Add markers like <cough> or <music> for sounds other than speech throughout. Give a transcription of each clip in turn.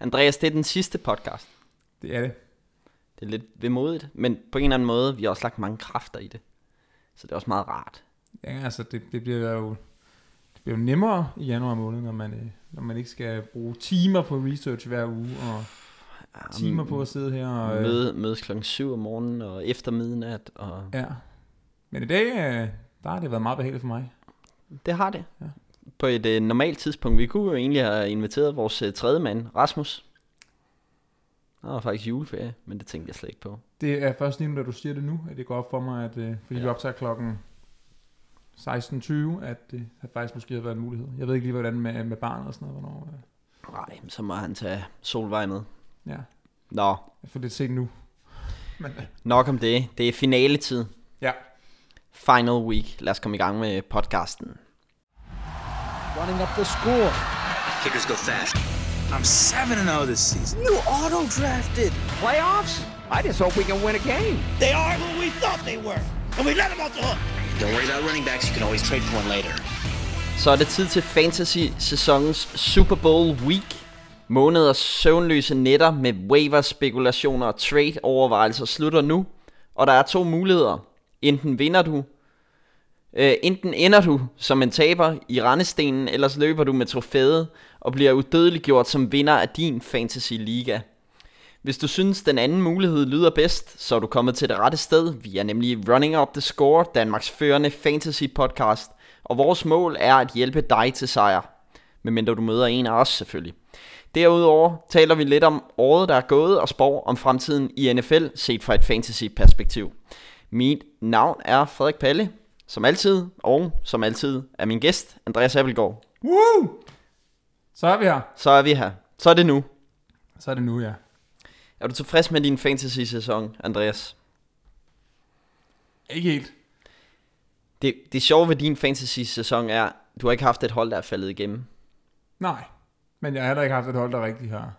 Andreas, det er den sidste podcast. Det er det. Det er lidt vemodigt, men på en eller anden måde, vi har også lagt mange kræfter i det. Så det er også meget rart. Ja, altså det, det bliver jo det bliver jo nemmere i januar måned, når man, øh, når man ikke skal bruge timer på research hver uge, og timer på at sidde her. Og, øh, Møde, mødes klokken 7 om morgenen og efter midnat. Og Ja. Men i dag, øh, der har det været meget behageligt for mig. det har det. Ja. På et øh, normalt tidspunkt. Vi kunne jo egentlig have inviteret vores øh, tredje mand, Rasmus. Der var faktisk juleferie, men det tænkte jeg slet ikke på. Det er først lige nu, da du siger det nu, at det går op for mig, at øh, fordi ja. vi optager klokken 16.20, at det har faktisk måske har været en mulighed. Jeg ved ikke lige, hvordan med, med barnet og sådan noget, hvornår. Øh, Nej, så må han tage Solvej med. ja, Nå, jeg får det set nu. Men, øh, nok om det. Det er finaletid. ja, Final week. Lad os komme i gang med podcasten. Running up the score. Kickers go fast. I'm 7 0 this season. You auto drafted. Playoffs? I just hope we can win a game. They are who we thought they were, and we let them off the hook. Don't worry about running backs. You can always trade for one later. Så er det tid til fantasy-sæsonens Super Bowl week. Måneder søvnløse nætter med waiver spekulationer og trade overvejelser slutter nu. Og der er to muligheder. Enten vinder du, øh, enten ender du som en taber i rendestenen, eller så løber du med trofæet og bliver udødeliggjort som vinder af din fantasy liga. Hvis du synes, den anden mulighed lyder bedst, så er du kommet til det rette sted. Vi er nemlig Running Up The Score, Danmarks førende fantasy podcast, og vores mål er at hjælpe dig til sejr. Medmindre du møder en af os selvfølgelig. Derudover taler vi lidt om året, der er gået, og spår om fremtiden i NFL, set fra et fantasy-perspektiv. Mit navn er Frederik Palle, som altid, og som altid er min gæst, Andreas Appelgaard. Woo! Så er vi her. Så er vi her. Så er det nu. Så er det nu, ja. Er du tilfreds med din fantasy-sæson, Andreas? Ikke helt. Det, det sjove ved din fantasy-sæson er, du har ikke haft et hold, der er faldet igennem. Nej. Men jeg har heller ikke haft et hold, der rigtig har.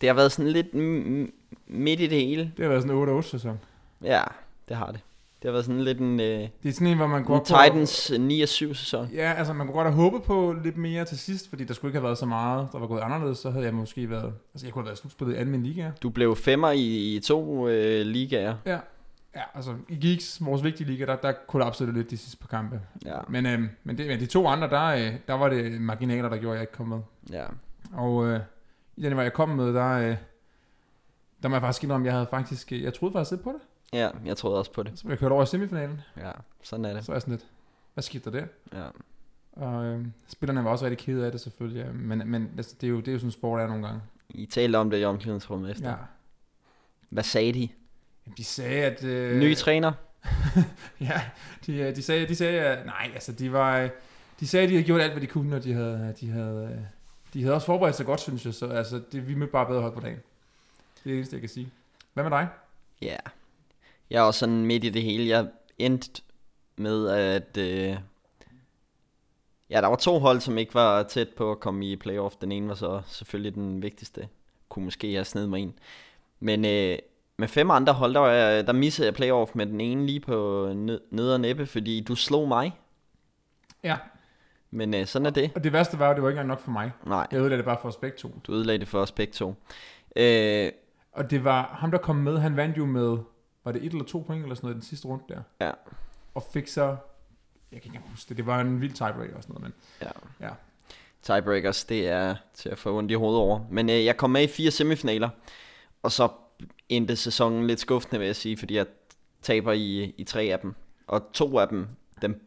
Det har været sådan lidt m- m- midt i det hele. Det har været sådan en 8-8 sæson. Ja, det har det. Det har været sådan lidt en, øh, Det er sådan en, hvor man en Titans øh, 9-7 sæson. Ja, altså man kunne godt have håbet på lidt mere til sidst, fordi der skulle ikke have været så meget, der var gået anderledes, så havde jeg måske været, altså jeg kunne have været slutspillet i almen liga. Du blev femmer i, i to øh, ligaer. Ja. Ja, altså i Geeks, vores vigtige liga, der, der kollapsede det lidt de sidste par kampe. Ja, Men, øhm, men, det, men de to andre, der, øh, der var det marginaler, der gjorde, at jeg ikke kom med. ja. Og øh, i den, hvor jeg kom med, der, øh, der må jeg faktisk indrømme, jeg havde faktisk, øh, jeg troede faktisk lidt på det. Ja, jeg troede også på det. Så jeg kørte over i semifinalen, Ja, sådan er det. så var jeg sådan lidt, hvad skete der der? Ja. Og øh, spillerne var også rigtig kede af det selvfølgelig, ja. men, men altså, det, er jo, det er jo sådan sport er nogle gange. I talte om det i omklædningsrummet efter. Ja. Hvad sagde de? Jamen, De sagde, at... Øh, Nye træner? <laughs> Ja, de, øh, de sagde, de sagde, at nej, altså de var, øh, de sagde, at de havde gjort alt, hvad de kunne, og de havde, de havde, øh, de havde også forberedt sig godt, synes jeg, så altså, det, vi mødte bare bedre hold på dagen. Det er det eneste, jeg kan sige. Hvad med dig? Ja. Jeg er også sådan midt i det hele. Jeg endte med, at... Øh, ja, der var to hold, som ikke var tæt på at komme i playoff. Den ene var så selvfølgelig den vigtigste. Kunne måske have snedet mig en. Men øh, med fem andre hold, der, var jeg, der missede jeg playoff med den ene lige på ned, ned og næppe, fordi du slog mig. Ja, Men øh, sådan er det. og det værste var, at det var ikke engang nok for mig. Nej, Jeg ødelagde det bare for os begge to. du ødelagde det for os begge to. Øh, Og det var ham, der kom med, han vandt jo med, var det et eller to point eller sådan noget i den sidste runde der. Ja. Og fik så, jeg kan ikke huske det, det var en vild tiebreaker og sådan noget, men Ja. ja. tiebreakers, det er til at få ondt i hovedet over. Men øh, jeg kom med i fire semifinaler, og så endte sæsonen lidt skuffende, vil jeg sige, fordi jeg taber i, i tre af dem. Og to af dem, dem,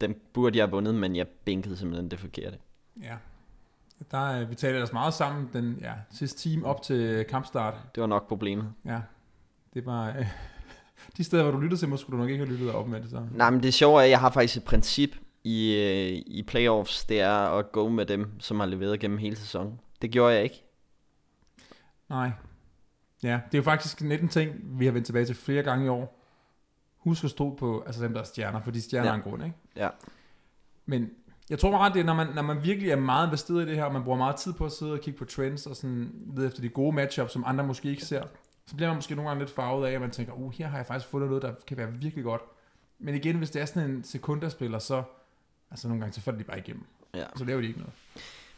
dem burde jeg have vundet, men jeg bænkede simpelthen det forkerte. Ja. Der, øh, vi talte ellers meget sammen den ja, sidste time op til kampstart. Det var nok problemet. Ja, det var... Øh, de steder, hvor du lyttede til mig, skulle du nok ikke have lyttet op med det så. Nej, men det sjove er, at jeg har faktisk et princip i, øh, i playoffs, det er at gå med dem, som har leveret gennem hele sæsonen. Det gjorde jeg ikke. Nej. Ja, det er jo faktisk 19 ting, vi har vendt tilbage til flere gange i år. Husk at stå på altså dem, der er stjerner, fordi stjerner Ja. ja. er en grund, ikke? Ja. Men jeg tror meget, det er, når man, når man virkelig er meget investeret i det her, og man bruger meget tid på at sidde og kigge på trends, og sådan lede efter de gode matchups, som andre måske ikke ser, så bliver man måske nogle gange lidt farvet af, at man tænker, uh, her har jeg faktisk fundet noget, der kan være virkelig godt. Men igen, hvis det er sådan en sekunderspiller, så altså nogle gange så falder de bare igennem. Ja. Så laver de ikke noget.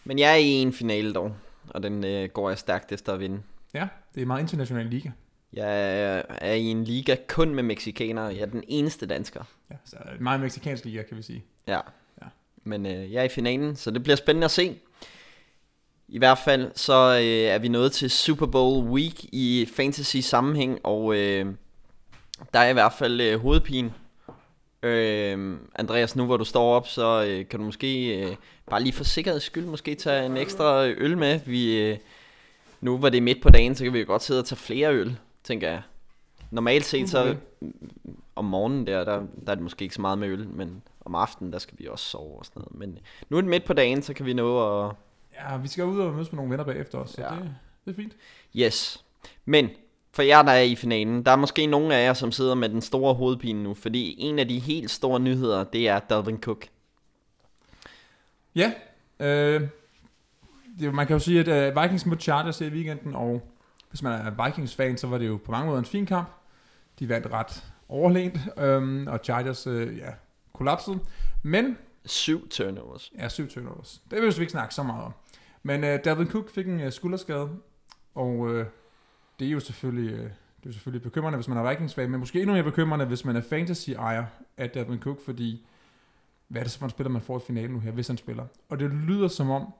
Men jeg er i en finale dog. og den øh, går jeg stærkt efter at vinde. Ja, det er en meget international liga. Jeg er i en liga kun med mexikanere. Jeg er den eneste dansker. Ja, så meget meksikansk liga, kan vi sige. Ja. Ja. Men øh, jeg er i finalen, så det bliver spændende at se. I hvert fald så øh, er vi nået til Super Bowl week i fantasy sammenhæng, og øh, der er i hvert fald øh, hovedpine. Øh, Andreas, nu hvor du står op, så øh, kan du måske øh, bare lige for sikkerheds skyld måske tage en ekstra øl med. Vi, øh, nu hvor det er midt på dagen, så kan vi jo godt sidde og tage flere øl, tænker jeg. Normalt set så om morgenen der, der, der er det måske ikke så meget med øl, men om aftenen, der skal vi også sove og sådan noget. Men nu er det midt på dagen, så kan vi nå at... Ja, vi skal ud og mødes med nogle venner bagefter os, så Ja. det, det er fint. Yes. Men for jer, der er i finalen, der er måske nogle af jer, som sidder med den store hovedpine nu, fordi en af de helt store nyheder, det er Dalvin Cook. Ja, øh, det, man kan jo sige, at uh, Vikings mod Chargers i weekenden, og hvis man er Vikings-fan, så var det jo på mange måder en fin kamp. De vandt ret overlænt, øhm, og Chargers øh, ja, kollapsede. Men, Syv turnovers. ja, syv turnovers. Det vil vi ikke snakke så meget om. Men øh, Dalvin Cook fik en øh, skulderskade, og øh, det er jo selvfølgelig, øh, det er selvfølgelig bekymrende, hvis man er vikings men måske endnu mere bekymrende, hvis man er fantasy-ejer af Dalvin Cook, fordi hvad er det så for en spiller, man får i finalen nu her, hvis han spiller? Og det lyder som om,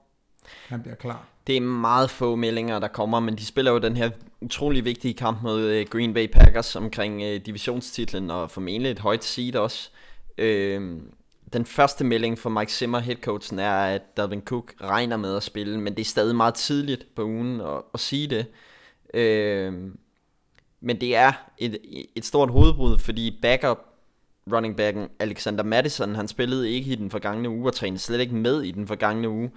han bliver klar. Det er meget få meldinger, der kommer, men de spiller jo den her utrolig vigtige kamp mod øh, Green Bay Packers omkring øh, divisionstitlen, og formentlig et højt seed også. Øh, den første melding fra Mike Zimmer, headcoachen, er, at Dalvin Cook regner med at spille, men det er stadig meget tidligt på ugen at, at sige det. Øh, men det er et, et stort hovedbrud, fordi backup running backen Alexander Madison, han spillede ikke i den forgangne uge, og trænede slet ikke med i den forgangne uge,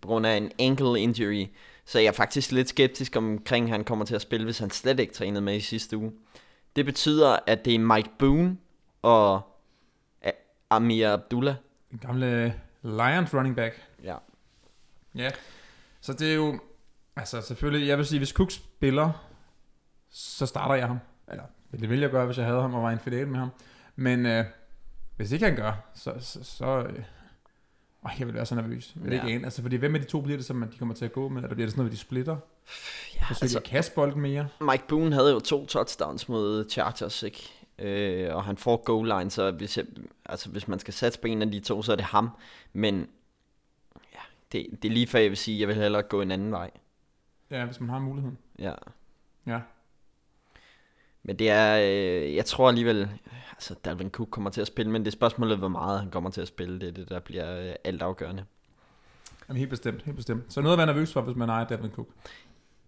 på grund af en ankle injury. Så jeg er faktisk lidt skeptisk omkring, at han kommer til at spille, hvis han slet ikke trænede med i sidste uge. Det betyder, at det er Mike Boone og Amir Abdullah. Den gamle Lions running back. Ja. Ja. Så det er jo, altså selvfølgelig, jeg vil sige, hvis Cook spiller, så starter jeg ham. Eller, det ville jeg gøre, hvis jeg havde ham og var en finale med ham. Men øh, hvis ikke han gør, så, så, så øh, åh, jeg vil være så nervøs. Jeg vil Ja. ikke ane. Altså, fordi hvem af de to bliver det, som man- de kommer til at gå med? Eller bliver det sådan noget, de splitter? Ja, Forsøger altså, altså, de at kaste bolden mere? Mike Boone havde jo to touchdowns mod Chargers, ikke? Øh, og han får goal line, så hvis, jeg, altså, hvis man skal satse på en af de to, så er det ham. Men ja, det, det er lige før jeg vil sige, at jeg vil hellere gå en anden vej. Ja, hvis man har muligheden. Ja. Ja. Men det er, øh, jeg tror alligevel, altså Dalvin Cook kommer til at spille, men det er spørgsmålet, hvor meget han kommer til at spille. Det er det, der bliver øh, alt afgørende. Jamen, helt bestemt, helt bestemt. Så noget at være nervøs for, hvis man ejer Dalvin Cook.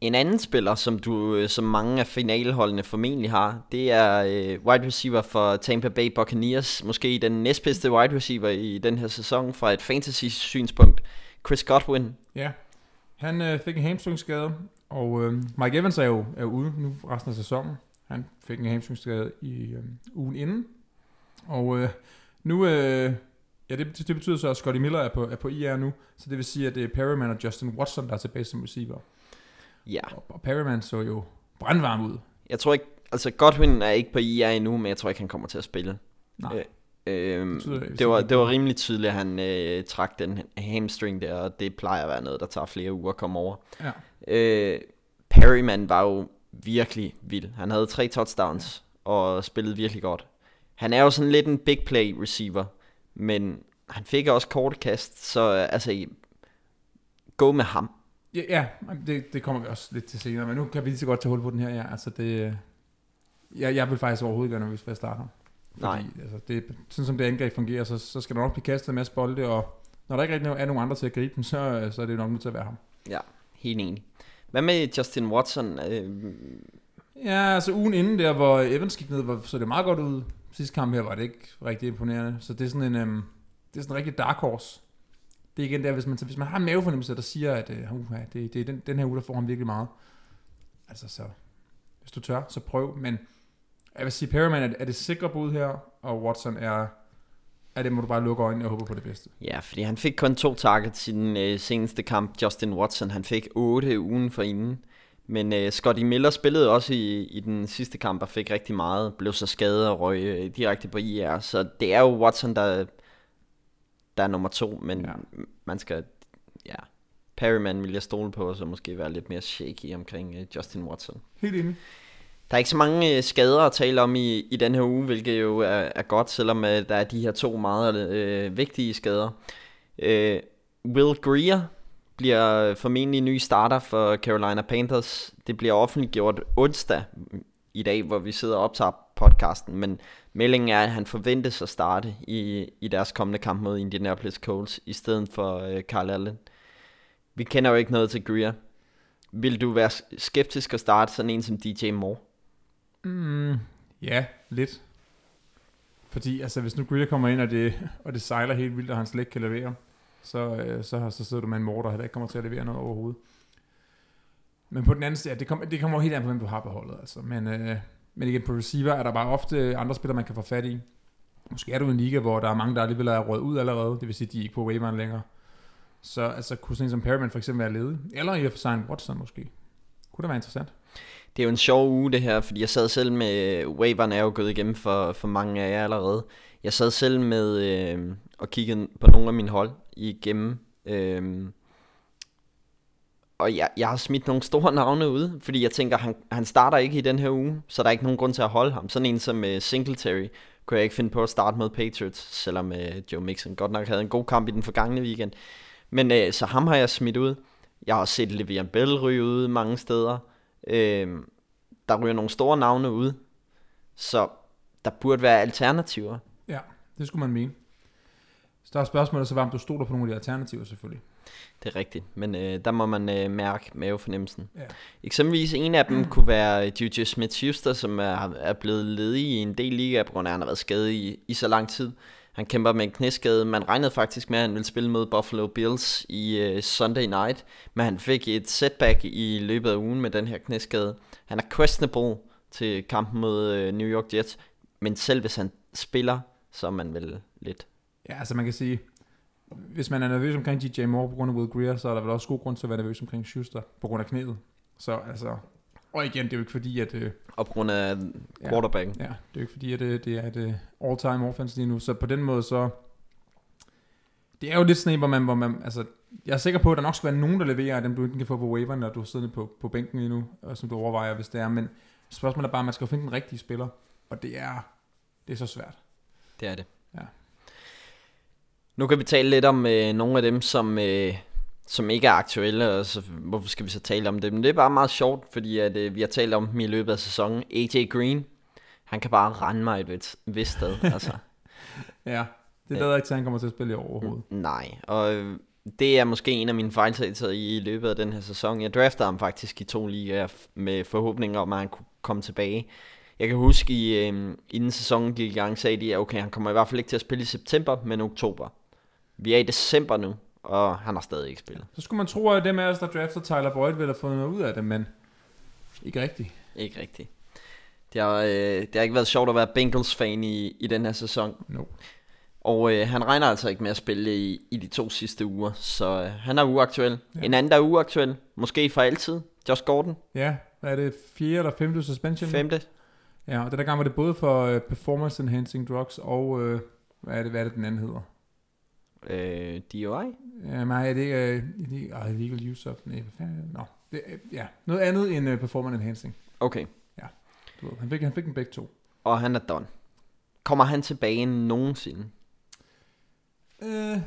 En anden spiller, som du, øh, som mange af finaleholdene formentlig har, det er øh, wide receiver for Tampa Bay Buccaneers. Måske den næstbedste wide receiver i den her sæson fra et fantasy-synspunkt. Chris Godwin. Ja, han øh, fik en hamstringsskade, og øh, Mike Evans er jo, er ude nu resten af sæsonen. Han fik en hamstringsskade i øh, ugen inden. Og øh, nu, øh, ja, det, det betyder så, at Scotty Miller er på, er på IR nu, så det vil sige, at det er Perryman og Justin Watson, der er tilbage som receiver. Ja, Og, og Perryman så jo brandvarm ud. jeg tror ikke, altså Godwin er ikke på IR endnu, men jeg tror ikke, han kommer til at spille. Nej, Øhm, betyder det, det, var, det var rimelig tydeligt, at han øh, trak den hamstring der, og det plejer at være noget, der tager flere uger at komme over. ja. Øh, Perryman var jo virkelig vild. Han havde tre touchdowns og spillede virkelig godt. Han er jo sådan lidt en big play receiver, men han fik også korte kast, så øh, altså, gå med ham. Ja, ja det, det kommer vi også lidt til senere, men nu kan vi lige så godt tage hul på den her. Ja. Altså det, øh, jeg, jeg vil faktisk overhovedet ikke gøre nervøs, hvis jeg starter. Fordi, Nej. Altså, det, sådan som det angreb fungerer, så, så skal der nok blive kastet en masse bolde, og når der ikke rigtig er nogen andre til at gribe dem, så, øh, så er det nok nødt til at være ham. Ja, helt enig. Hvad med Justin Watson? Øh, Ja, altså ugen inden der, hvor Evans gik ned, så det meget godt ud. Sidste kamp her var det ikke rigtig imponerende. Så det er sådan en, øhm, det er sådan en rigtig dark horse. Det er igen der, hvis man, hvis man har en mavefornemmelse, der siger, at øh, uh, det, det er den, den her uge, der får ham virkelig meget. Altså så, hvis du tør, så prøv. Men jeg vil sige, Perryman er, er det sikre bud her, og Watson er, er det må du bare lukke øjnene og håbe på det bedste. Ja, fordi han fik kun to targets i den øh, seneste kamp. Justin Watson, han fik otte ugen for inden. Men øh, Scotty Miller spillede også i, i den sidste kamp og fik rigtig meget. Blev så skadet og røg øh, direkte på IR. Så det er jo Watson, der, der er nummer to. Men Ja. man skal... Ja. Perryman vil jeg stole på, og så måske være lidt mere shaky omkring øh, Justin Watson. Helt enig. Der er ikke så mange øh, skader at tale om i, i den her uge, hvilket jo er, er godt, selvom øh, der er de her to meget øh, vigtige skader. Øh, Will Greer bliver formentlig ny starter for Carolina Panthers. Det bliver offentliggjort onsdag i dag, hvor vi sidder og optager podcasten, men meldingen er, at han forventes at starte i, i deres kommende kamp mod Indianapolis Colts, i stedet for øh, Carl Allen. Vi kender jo ikke noget til Greer. Vil du være skeptisk at starte sådan en som DJ Moore? Mm, ja, lidt. Fordi altså, hvis nu Greer kommer ind, og det, og det sejler helt vildt, og han slet ikke kan levere, så, øh, så, så sidder du med en mor, der ikke kommer til at levere noget overhovedet. Men på den anden side, ja, det, kom, det kommer helt an på, hvem du har beholdet. Altså. Men, øh, men igen, på receiver er der bare ofte andre spillere, man kan få fat i. Måske er du en liga, hvor der er mange, der alligevel er rødt ud allerede. Det vil sige, at de er ikke på waiveren længere. Så altså, kunne sådan en som Perryman for eksempel være ledig. Eller i og for sig en Watson måske. Kunne det være interessant? Det er jo en sjov uge det her, fordi jeg sad selv med, waveren er jo gået igennem for, for mange af jer allerede. Jeg sad selv med øh, og kiggede på nogle af mine hold igennem. Øh, og jeg, jeg har smidt nogle store navne ud, fordi jeg tænker, han, han starter ikke i den her uge, så der er ikke nogen grund til at holde ham. Sådan en som uh, Singletary kunne jeg ikke finde på at starte med Patriots, selvom uh, Joe Mixon godt nok havde en god kamp i den forgangne weekend. Men uh, så ham har jeg smidt ud. Jeg har set Le'Veon Bell ryge ud mange steder. Uh, der ryger nogle store navne ud, så der burde være alternativer. Ja, det skulle man mene. Så der er spørgsmålet så, om du stoler på nogle af de alternativer selvfølgelig. Det er rigtigt, men øh, der må man øh, mærke mavefornemmelsen. Ja. Eksempelvis en af dem mm. kunne være Juju Smith-Schuster, som er, er blevet ledig i en del liga, på grund af at han har været skadet i, i så lang tid. Han kæmper med en knæskade. Man regnede faktisk med, at han ville spille mod Buffalo Bills i øh, Sunday night, men han fik et setback i løbet af ugen med den her knæskade. Han er questionable til kampen mod øh, New York Jets, men selv hvis han spiller, så er man vel lidt... Ja, altså man kan sige, hvis man er nervøs omkring DJ Moore på grund af Will Greer, så er der vel også god grund til at være nervøs omkring Schuster på grund af knæet. Så altså, og igen, det er jo ikke fordi, at... Øh, og på grund af quarterbacken. Ja, ja, det er jo ikke fordi, at det, øh, det er et øh, all-time offense lige nu. Så på den måde, så... Det er jo lidt sådan hvor man, hvor man... Altså, jeg er sikker på, at der nok skal være nogen, der leverer dem, du ikke kan få på waveren, når du sidder på, på bænken lige nu, og som du overvejer, hvis det er. Men spørgsmålet er bare, at man skal finde den rigtige spiller, og det er, det er så svært. Det er det. Nu kan vi tale lidt om øh, nogle af dem, som, øh, som ikke er aktuelle, og så, hvorfor skal vi så tale om dem? Det er bare meget sjovt, fordi at, øh, vi har talt om dem i løbet af sæsonen. AJ Green, han kan bare rende mig et vist sted. <laughs> altså. ja, det lader ikke til, han kommer til at spille i overhovedet. Nej, og øh, det er måske en af mine fejltagelser i, i løbet af den her sæson. Jeg draftede ham faktisk i to ligaer med forhåbninger om, at han kunne komme tilbage. Jeg kan huske, i, øh, inden sæsonen gik i gang, sagde de, at okay, han kommer i hvert fald ikke til at spille i september, men oktober. Vi er i december nu, og han har stadig ikke spillet. Så skulle man tro, at dem af os, der drafter Tyler Boyd, ville have fået noget ud af det, men ikke rigtigt. Ikke rigtigt. Det har, øh, det har ikke været sjovt at være Bengals-fan i, i den her sæson. No. Og øh, han regner altså ikke med at spille i, i de to sidste uger, så øh, han er uaktuel. Ja. En anden, der er uaktuel, måske for altid, Josh Gordon. Ja, hvad er det, fjerde eller femte suspension? Femte. Ja, og den der gang var det både for uh, performance enhancing drugs og, uh, hvad, er det, hvad er det den anden hedder? Øh, DOI? Ja, nej, det er ikke uh, illegal use of... Nej, hvad fanden Nå, det, ja, noget andet end uh, performance enhancing. Okay. Ja, du ved, han fik, han fik dem begge to. Og han er done. Kommer han tilbage nogensinde? Øh,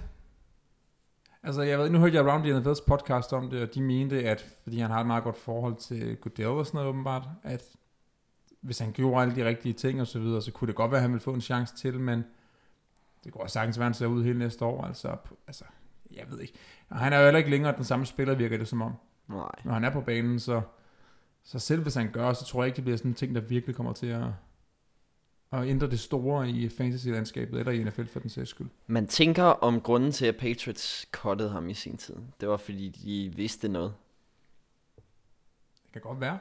altså, jeg ved, nu hørte jeg Round the NFL's podcast om det, og de mente, at fordi han har et meget godt forhold til Goodell og sådan noget åbenbart, at hvis han gjorde alle de rigtige ting og så videre, så kunne det godt være, at han ville få en chance til, men det går sagtens være, han ser ud hele næste år. Altså, altså jeg ved ikke. Og han er jo heller ikke længere den samme spiller, virker det som om. Nej. Når han er på banen, så, så selv hvis han gør, så tror jeg ikke, det bliver sådan en ting, der virkelig kommer til at, at ændre det store i fantasy-landskabet, eller i NFL for den sags skyld. Man tænker om grunden til, at Patriots cuttede ham i sin tid. Det var, fordi de vidste noget. Det kan godt være.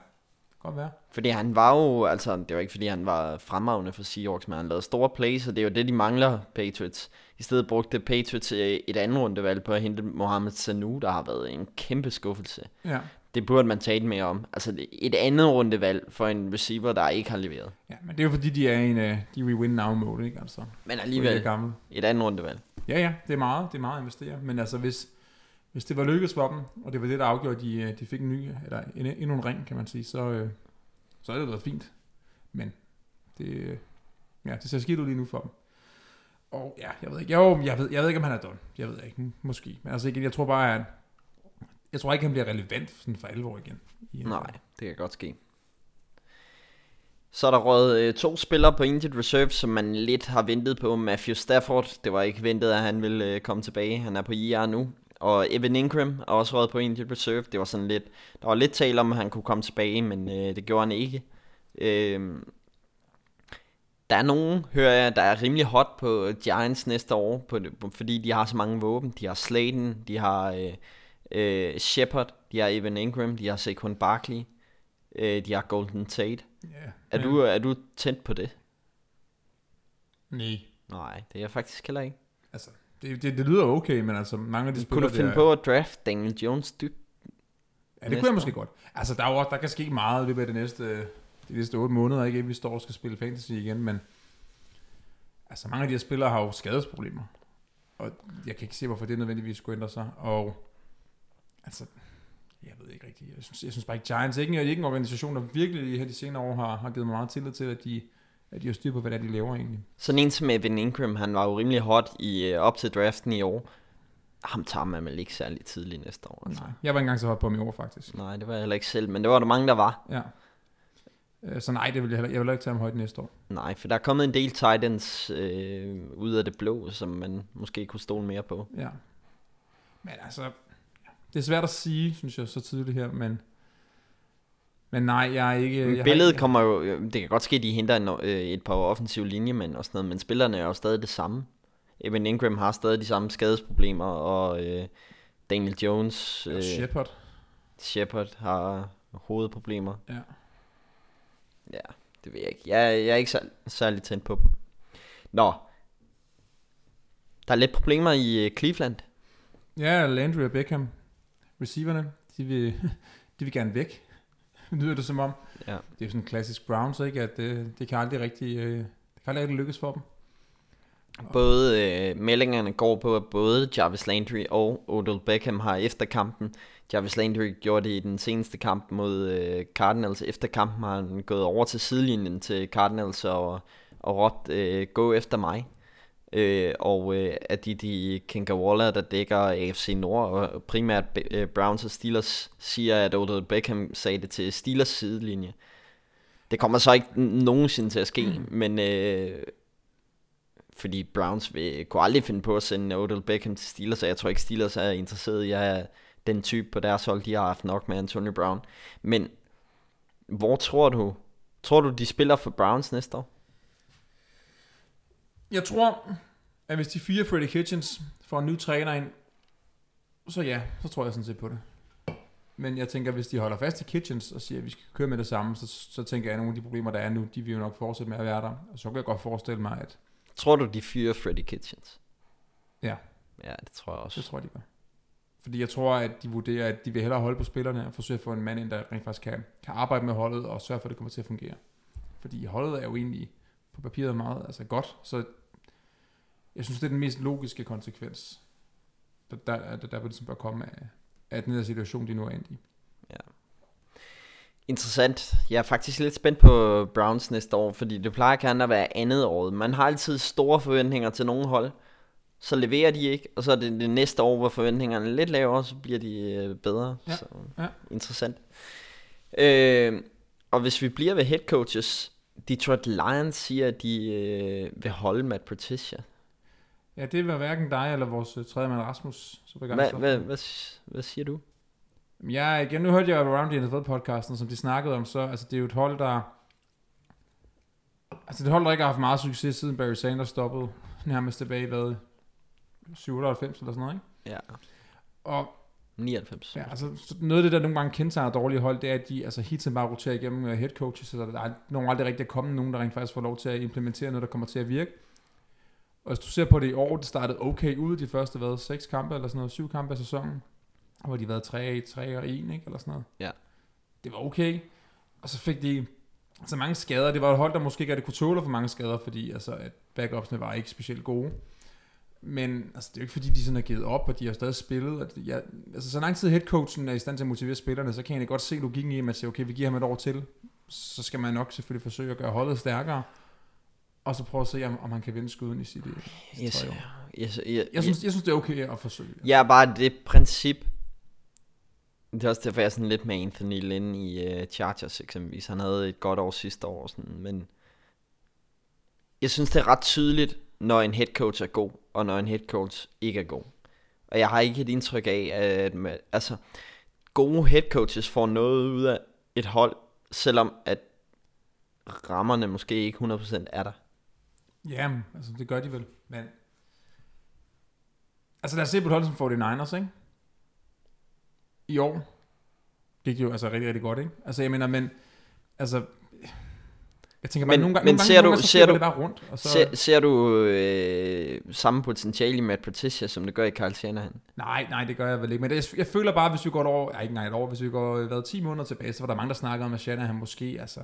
Godt være. Fordi han var jo, altså det var ikke fordi han var fremragende for Seahawks, men han lavede store plays, og det er jo det, de mangler Patriots. I stedet brugte Patriots øh, et andet rundevalg på at hente Mohamed Sanu, der har været en kæmpe skuffelse. Ja. Det burde man tale mere om. Altså et andet rundevalg for en receiver, der ikke har leveret. Ja, men det er jo fordi, de er en, uh, de we win now mode, ikke? Altså, Men alligevel et andet rundevalg. Ja, ja, det er meget, det er meget at investere. Men altså, hvis, hvis det var lykkedes for dem, og det var det, der afgjorde, at de, øh, de fik en ny, eller en, endnu en ring, kan man sige, så, øh, så er det været fint. Men det, øh, ja, det ser skidt ud lige nu for dem. Og ja, jeg ved ikke, jo, jeg ved, jeg ved ikke, om han er done. Jeg ved ikke, måske. Men altså igen, jeg tror bare, at jeg tror ikke, han bliver relevant sådan for alvor igen. Nej, det kan godt ske. Så er der røget øh, to spillere på injured reserve, som man lidt har ventet på. Matthew Stafford, det var ikke ventet, at han ville øh, komme tilbage. Han er på IR nu. Og Evan Ingram er også røget på injured reserve. Det var sådan lidt, der var lidt tale om, at han kunne komme tilbage, men øh, det gjorde han ikke. Øh, der er nogen, hører jeg, der er rimelig hot på Giants næste år, på, fordi de har så mange våben. De har Slayton, de har øh, øh, Shepard, de har Evan Ingram, de har Saquon Barkley, øh, de har Golden Tate. Ja. Er, du, er du tændt på det? Nej. Nej, det er jeg faktisk heller ikke. Det, det, det lyder okay, men altså mange af de Kunne spillere... du finde der, på at draft Daniel Jones dybt? Ja, det næste kunne jeg måske år? godt. Altså, der, er jo der kan ske meget i løbet af de næste, de næste 8 måneder, ikke? Vi står og skal spille fantasy igen, men altså, mange af de her spillere har jo skadesproblemer. Og jeg kan ikke se, hvorfor det nødvendigvis skulle ændre sig. Og altså, jeg ved ikke rigtigt. Jeg synes, jeg synes bare ikke, Giants ikke, ikke en organisation, der virkelig her de senere år har, har givet mig meget tillid til, at de, at de har styr på, hvad det er, de laver egentlig. Sådan en som Evan Ingram, han var jo rimelig hot i, øh, op til draften i år. Ham tager man vel ikke særlig tidligt næste år. Altså. Nej, jeg var ikke engang så højt på ham i år, faktisk. Nej, det var jeg heller ikke selv, men det var der mange, der var. Ja. Øh, Så nej, det vil jeg, heller, jeg vil ikke tage ham højt næste år. Nej, for der er kommet en del Titans øh, ud af det blå, som man måske kunne stole mere på. Ja. Men altså, det er svært at sige, synes jeg, så tidligt her, men, men nej, jeg er ikke... Men jeg billedet har, kommer jo, øh, det kan godt ske, at de henter en, øh, et par offensive linjemænd og sådan noget, men spillerne er jo stadig det samme. Evan Ingram har stadig de samme skadesproblemer, og øh, Daniel Jones, Øh, øh, Shepard. Shepard har hovedproblemer. Ja. Ja, det ved jeg ikke. Jeg, jeg er ikke særlig, særlig tændt på dem. Nå. Der er lidt problemer i øh, Cleveland. ja, Landry og Beckham, receiverne, de vil, <laughs> de vil gerne væk. Lyder det som om. Ja. Det er jo sådan en klassisk Browns, ikke? At det, det kan aldrig rigtig, øh, det kan aldrig rigtig lykkes for dem. Både øh, meldingerne går på, at både Jarvis Landry og Odell Beckham har efter kampen. Jarvis Landry gjorde det i den seneste kamp mod øh, Cardinals. Efter kampen har han gået over til sidelinjen til Cardinals og, og råbt, øh, gå efter mig. Øh, og øh, at de, de Kinkawalla, der dækker AFC Nord, og primært øh, Browns og Steelers, siger, at Odell Beckham sagde det til Steelers sidelinje. Det kommer så ikke nogensinde til at ske, mm. men øh, fordi Browns vil, kunne aldrig finde på at sende Odell Beckham til Steelers, og jeg tror ikke Steelers er interesseret i at den type på deres hold, de har haft nok med Antonio Brown. Men hvor tror du, tror du de spiller for Browns næste år? Jeg tror, at hvis de fire Freddy Kitchens får en ny træner ind, så ja, så tror jeg sådan set på det. Men jeg tænker, hvis de holder fast i Kitchens og siger, at vi skal køre med det samme, så, så tænker jeg, at nogle af de problemer, der er nu, de vil jo nok fortsætte med at være der. Og så kan jeg godt forestille mig, at Tror du, de fyrer Freddy Kitchens? ja, Ja, det tror jeg det også. tror jeg, de gør. Fordi jeg tror, at de vurderer, at de vil hellere holde på spillerne og forsøge at få en mand ind, der rent faktisk kan, kan arbejde med holdet og sørge for, at det kommer til at fungere. Fordi holdet er jo egentlig på papiret meget altså godt, så jeg synes, det er den mest logiske konsekvens, der, der, der, der vil ligesom bør komme af, af den her situation, de nu er endt i. Interessant. Jeg er faktisk lidt spændt på Browns næste år, fordi det plejer gerne at være andet år. Man har altid store forventninger til nogle hold, så leverer de ikke, og så er det det næste år, hvor forventningerne er lidt lavere, så bliver de øh, bedre. Ja, Så ja. interessant. Øh, og hvis vi bliver ved head coaches, Detroit Lions siger, at de øh, vil holde Matt Patricia. Ja, det var hverken dig eller vores øh, tredje mand Rasmus. Så Hvad, begejstret. hvad, hvad, hvad siger du? Ja, igen, nu hørte jeg Around the NFL-podcasten, som de snakkede om, så altså, det er jo et hold, der... Altså, det er et hold, der ikke har haft meget succes, siden Barry Sanders stoppede nærmest tilbage i, hvad, 97 eller sådan noget, ikke? Ja, Og 99. ja, altså, så noget af det, der nogle gange kendetegner dårlige hold, det er, at de altså, hele tiden bare roterer igennem uh, head coaches, så der er nogen aldrig rigtig at komme nogen, der rent faktisk får lov til at implementere noget, der kommer til at virke. Og hvis du ser på det i år, det startede okay ud de første, hvad, seks kampe eller sådan noget, syv kampe af sæsonen, hvor de været 3, 3 og 1, ikke, eller sådan noget. Ja. Det var okay. Og så fik de så mange skader. Det var et hold, der måske ikke rigtig kunne tåle for mange skader, fordi altså, at backupsene var ikke specielt gode. Men altså, det er jo ikke fordi, de sådan har givet op, og de har stadig spillet. Og jeg, altså, så lang tid headcoachen er i stand til at motivere spillerne, så kan jeg egentlig godt se logikken i, at man siger, okay, vi giver ham et år til. Så skal man nok selvfølgelig forsøge at gøre holdet stærkere. Og så prøve at se, om, om han kan vinde skuden i sit, sit Yes, tredje år. yes, yes, Jeg synes, jeg synes, det er okay at forsøge. Er bare det princip. Det er også derfor, jeg er sådan lidt med Anthony Lynn i uh, Chargers eksempelvis. Han havde et godt år sidste år, sådan, men jeg synes, det er ret tydeligt, når en head coach er god, og når en head coach ikke er god. Og jeg har ikke et indtryk af, at med, altså, gode head coaches får noget ud af et hold, selvom at rammerne måske ikke 100% er der. Ja, altså det gør de vel. Men... Altså lad os se på et hold som 49ers, ikke? I år gik det jo altså rigtig, rigtig godt, ikke? Altså jeg mener, men... Altså... Jeg tænker bare, Men- nogle gange, men nogle ser gange, du- gange så ser du- det bare rundt. Og så, Ser, ser du øh, samme potentiale i Matt Patricia, som det gør i Carl Shanahan? Nej, nej, det gør jeg vel ikke. Men det, jeg føler bare, hvis vi går et år, ja, ikke engang et år, hvis vi går hvad, 10 måneder tilbage, så var der mange, der snakkede om, at Shanahan måske, altså,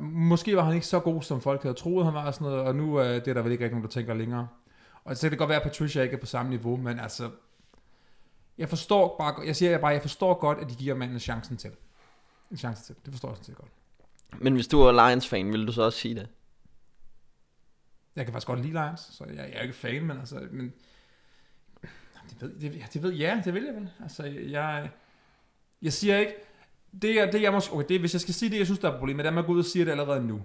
måske var han ikke så god, som folk havde troet, han var og sådan noget, og nu øh, det er der vel ikke rigtig nogen, der tænker længere. Og så kan det godt være, at Patricia ikke er på samme niveau, men altså, jeg forstår bare, jeg siger bare, jeg forstår godt, at de giver manden chancen til. En chance til. Det forstår jeg sådan set godt. Men hvis du var Lions-fan, ville du så også sige det? Jeg kan faktisk godt lide Lions, så jeg, jeg er ikke fan, men altså, men, det ved, det, det ved, ja, det vil jeg vel. Altså, jeg, jeg siger ikke, det er, det jeg måske, okay, det, hvis jeg skal sige det, jeg synes, der er et problem, det er, at man går ud og siger det allerede nu.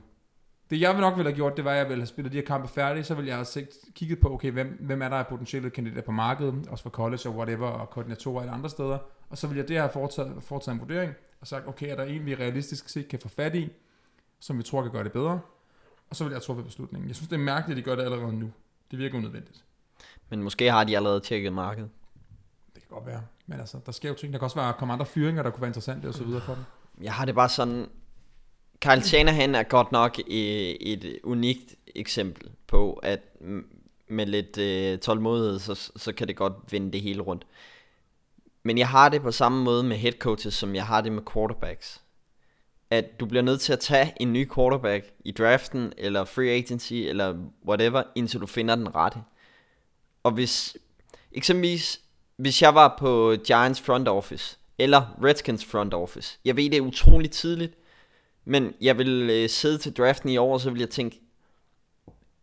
Det jeg nok ville have gjort, det var, at jeg ville have spillet de her kampe færdige, så ville jeg have set, kigget på, okay, hvem, hvem er der af potentielle kandidater på markedet, også for college og whatever, og koordinatorer eller andre steder. Og så ville jeg det have foretaget, foretaget en vurdering, og sagt, okay, er der en, vi realistisk set kan få fat i, som vi tror kan gøre det bedre, og så vil jeg træffe beslutningen. Jeg synes, det er mærkeligt, at de gør det allerede nu. Det virker unødvendigt. Men måske har de allerede tjekket markedet. Kan godt være. Men altså, der sker jo ting. Der kan også være, komme andre fyringer, der kunne være interessante og så videre for dem. Jeg har det bare sådan... Kyle Shanahan er godt nok et, et unikt eksempel på, at med lidt øh, tålmodighed, så, så kan det godt vende det hele rundt. Men jeg har det på samme måde med head coaches, som jeg har det med quarterbacks. At du bliver nødt til at tage en ny quarterback i draften, eller free agency, eller whatever, indtil du finder den rette. Og hvis, eksempelvis, hvis jeg var på Giants front office, eller Redskins front office, jeg ved det er utroligt tidligt, men jeg vil øh, sidde til draften i år, og så vil jeg tænke,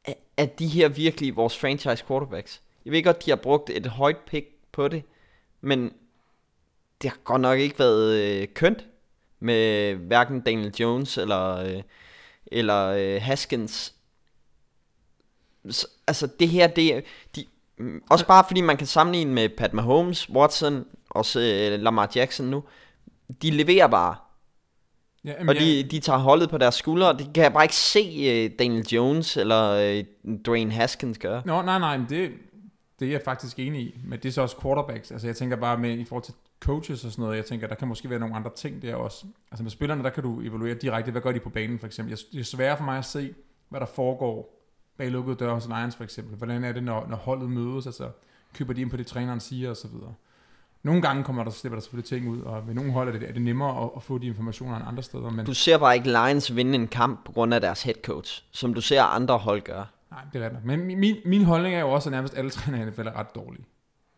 er, er de her virkelig vores franchise quarterbacks? Jeg ved godt, de har brugt et højt pick på det, men det har godt nok ikke været øh, kønt med hverken Daniel Jones eller, øh, eller øh, Haskins. Så, altså det her, det de, også bare fordi man kan sammenligne med Pat Mahomes, Watson, også øh, Lamar Jackson nu, de leverer bare. Ja, Og de, de tager holdet på deres skuldre, og det kan jeg bare ikke se uh, Daniel Jones eller uh, Dwayne Haskins gøre. Nå, nej, nej, men det, det er jeg faktisk enig i. Men det er så også quarterbacks. Altså jeg tænker bare med, i forhold til coaches og sådan noget, jeg tænker, der kan måske være nogle andre ting der også. Altså med spillerne, der kan du evaluere direkte, hvad gør de på banen for eksempel. Jeg- Det er svært for mig at se, hvad der foregår bag lukkede døre hos Lions for eksempel. Hvordan er det, når, når holdet mødes, altså køber de ind på det, træneren siger og så videre. Nogle gange kommer der, slipper der selvfølgelig ting ud, og ved nogle hold er det, er det nemmere at, at, få de informationer end andre steder, men Du ser bare ikke Lions vinde en kamp på grund af deres head coach, som du ser andre hold gøre. Nej, det er rigtigt. Men min, min holdning er jo også, at nærmest alle trænere i NFL er ret dårlige.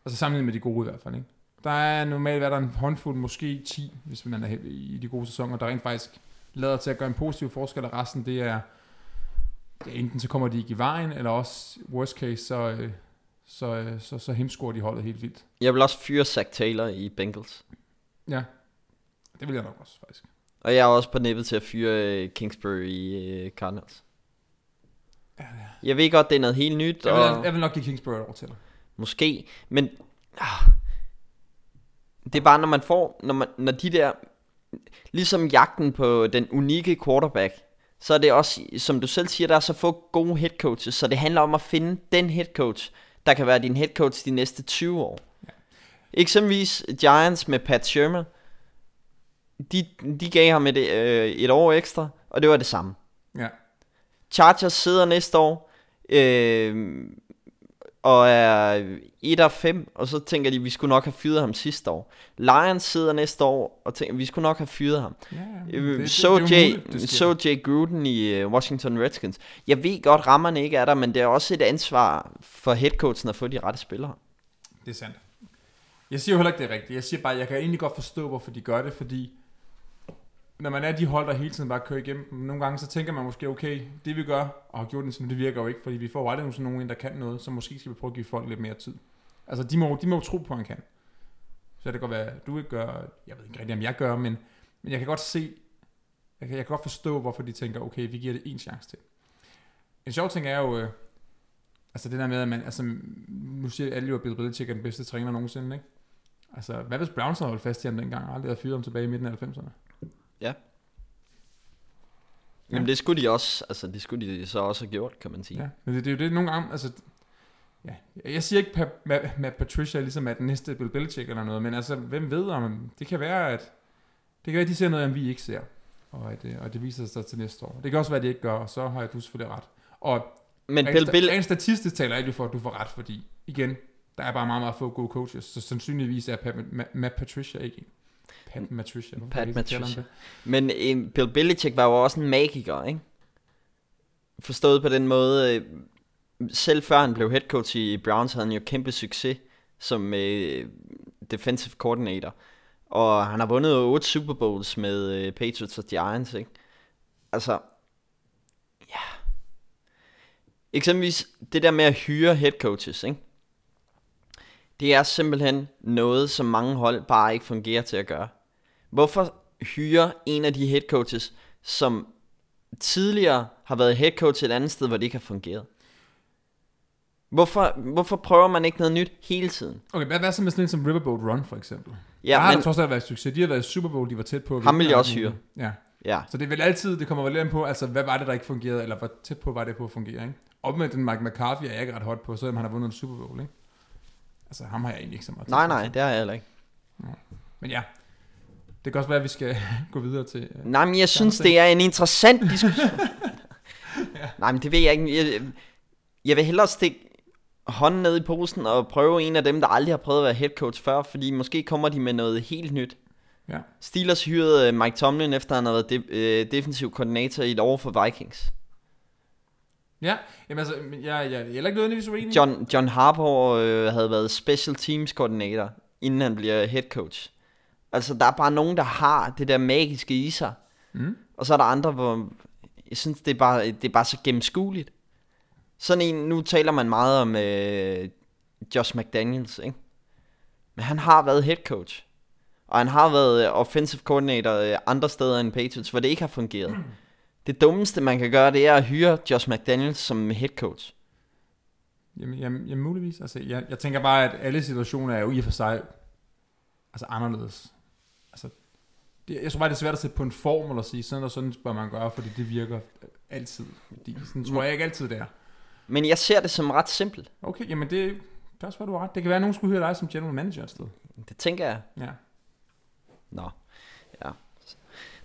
Altså sammenlignet med de gode i hvert fald. Ikke? Der er normalt hvad der er en håndfuld, måske 10, hvis man er i de gode sæsoner, der rent faktisk lader til at gøre en positiv forskel, og resten det er, er enten så kommer de ikke i vejen, eller også worst case, så, øh, så, øh, så, så hemscorer de holdet helt vildt. Jeg vil også fyre Zach Taylor i Bengals. Ja, det vil jeg nok også faktisk. Og jeg er også på nippet til at fyre uh, Kingsbury i Cardinals. Jeg ved godt, det er noget helt nyt, Jeg vil, og jeg vil nok give Kingsbury over til dig. måske, men ah, det er bare, når man får, når, man, når de der, ligesom jagten på den unikke quarterback, så er det også, som du selv siger, der er så få gode head coaches, så det handler om at finde den head coach, der kan være din head coach de næste 20 år. Ja. Eksempelvis Giants med Pat Shermer, de, de gav ham et, øh, et år ekstra, og det var det samme. Ja. Chargers sidder næste år, øh, og er 1 af 5, og så tænker de, vi skulle nok have fyret ham sidste år. Lions sidder næste år og tænker, vi skulle nok have fyret ham. Ja, Øh, det- så, det Jay, det så Jay Gruden i uh, Washington Redskins. Jeg ved godt, rammerne ikke er der, men det er også et ansvar for headcoachen at få de rette spillere. Det er sandt. Jeg siger jo heller ikke, det er rigtigt. Jeg siger bare, jeg kan egentlig godt forstå, hvorfor de gør det, fordi når man er de hold, der hele tiden bare kører igennem dem, nogle gange så tænker man måske, okay, det vi gør, og har gjort det det virker jo ikke, fordi vi får jo aldrig sådan nogen, der kan noget, så måske skal vi prøve at give folk lidt mere tid. Altså, de må, de må jo tro på, at han kan. Så det kan godt være, at du ikke gør, jeg ved ikke rigtig, om jeg gør, men, men jeg kan godt se, jeg kan, jeg kan godt forstå, hvorfor de tænker, okay, vi giver det en chance til. En sjov ting er jo, øh, altså det der med, at man, altså, nu siger alle jo, at Bill Belichick er den bedste træner nogensinde, ikke? Altså, hvad hvis Browns havde holdt fast i ham dengang, og aldrig havde fyret ham tilbage i midten af 90'erne? Jamen det skulle de også, altså det skulle de så også have gjort, kan man sige. Ja, men det, det er jo det nogle gange, altså, ja, jeg siger ikke, at Matt, Matt Patricia ligesom er den næste Bill Belichick eller noget, men altså, hvem ved om, det kan være, at det kan være, at de ser noget, vi ikke ser, og, at, øh, og det viser sig til næste år. Det kan også være, at de ikke gør, og så har jeg du selvfølgelig ret. Og Men Bill, Bill, rent statistisk taler ikke for, at du får ret, fordi igen, der er bare meget, meget få gode coaches, så sandsynligvis er Pat, Matt Patricia ikke en. Pat hvorfor Pat det? men øh, Bill Belichick var jo også en magiker, ikke? Forstået på den måde, øh, selv før han blev head coach i Browns, havde han jo kæmpe succes som øh, defensive coordinator. Og han har vundet 8 Super Bowls med øh, Patriots og Giants, ikke? Altså, ja. Eksempelvis det der med at hyre head coaches, ikke? Det er simpelthen noget, som mange hold bare ikke fungerer til at gøre. Hvorfor hyre en af de head coaches, som tidligere har været head coach et andet sted, hvor det ikke har fungeret? Hvorfor, hvorfor prøver man ikke noget nyt hele tiden? Okay, hvad, hvad så med sådan en som Riverboat Run, for eksempel? Ja, der har men- trods alt været succes. De har været i Super Bowl, de var tæt på. at Ham vil jeg og også hyre. Ja. Ja, Så det er vel altid, det kommer vel an på, altså hvad var det, der ikke fungerede, eller hvor tæt på var det på at fungere, ikke? Omvendt den Mike McCarthy er jeg ikke ret hot på, selvom han har vundet en Super Bowl, ikke? Altså ham har jeg egentlig ikke så meget nej på. nej, det har jeg heller ikke. Men ja, det kan også være, at vi skal <laughs> gå videre til... øh, Nej, men jeg synes, ting. det er en interessant <laughs> diskussion. Nej, men det ved jeg ikke. Jeg, jeg vil hellere stikke hånden ned i posen og prøve en af dem, der aldrig har prøvet at være head coach før, fordi måske kommer de med noget helt nyt. Ja. Steelers hyrede øh, Mike Tomlin, efter han har været de, øh, defensiv koordinator i et år for Vikings. Ja, jamen altså, jeg, jeg, jeg er heller ikke nødvendigvis uenig. John, John Harbaugh øh, havde været special teams koordinator, inden han bliver head coach. Altså, der er bare nogen, der har det der magiske i sig. Mm. Og så er der andre, hvor jeg synes, det er bare, det er bare så gennemskueligt. Sådan en, nu taler man meget om øh, Josh McDaniels, ikke? Men han har været head coach. Og han har været øh, offensive coordinator øh, andre steder end Patriots, hvor det ikke har fungeret. Det dummeste, man kan gøre, det er at hyre Josh McDaniels som head coach. Jamen, jamen, jamen muligvis. Altså, jeg, jeg tænker bare, at alle situationer er jo i og for sig altså anderledes. Det, jeg tror bare, det er svært at sætte på en formel og sige, sådan og sådan bør man gøre, fordi det virker altid. Fordi sådan tror jeg ikke altid, det er. Men jeg ser det som ret simpelt. Okay, jamen det kan også være, du har ret. Det kan være, at nogen skulle høre dig som general manager et sted. Det tænker jeg. Ja. Nå, ja.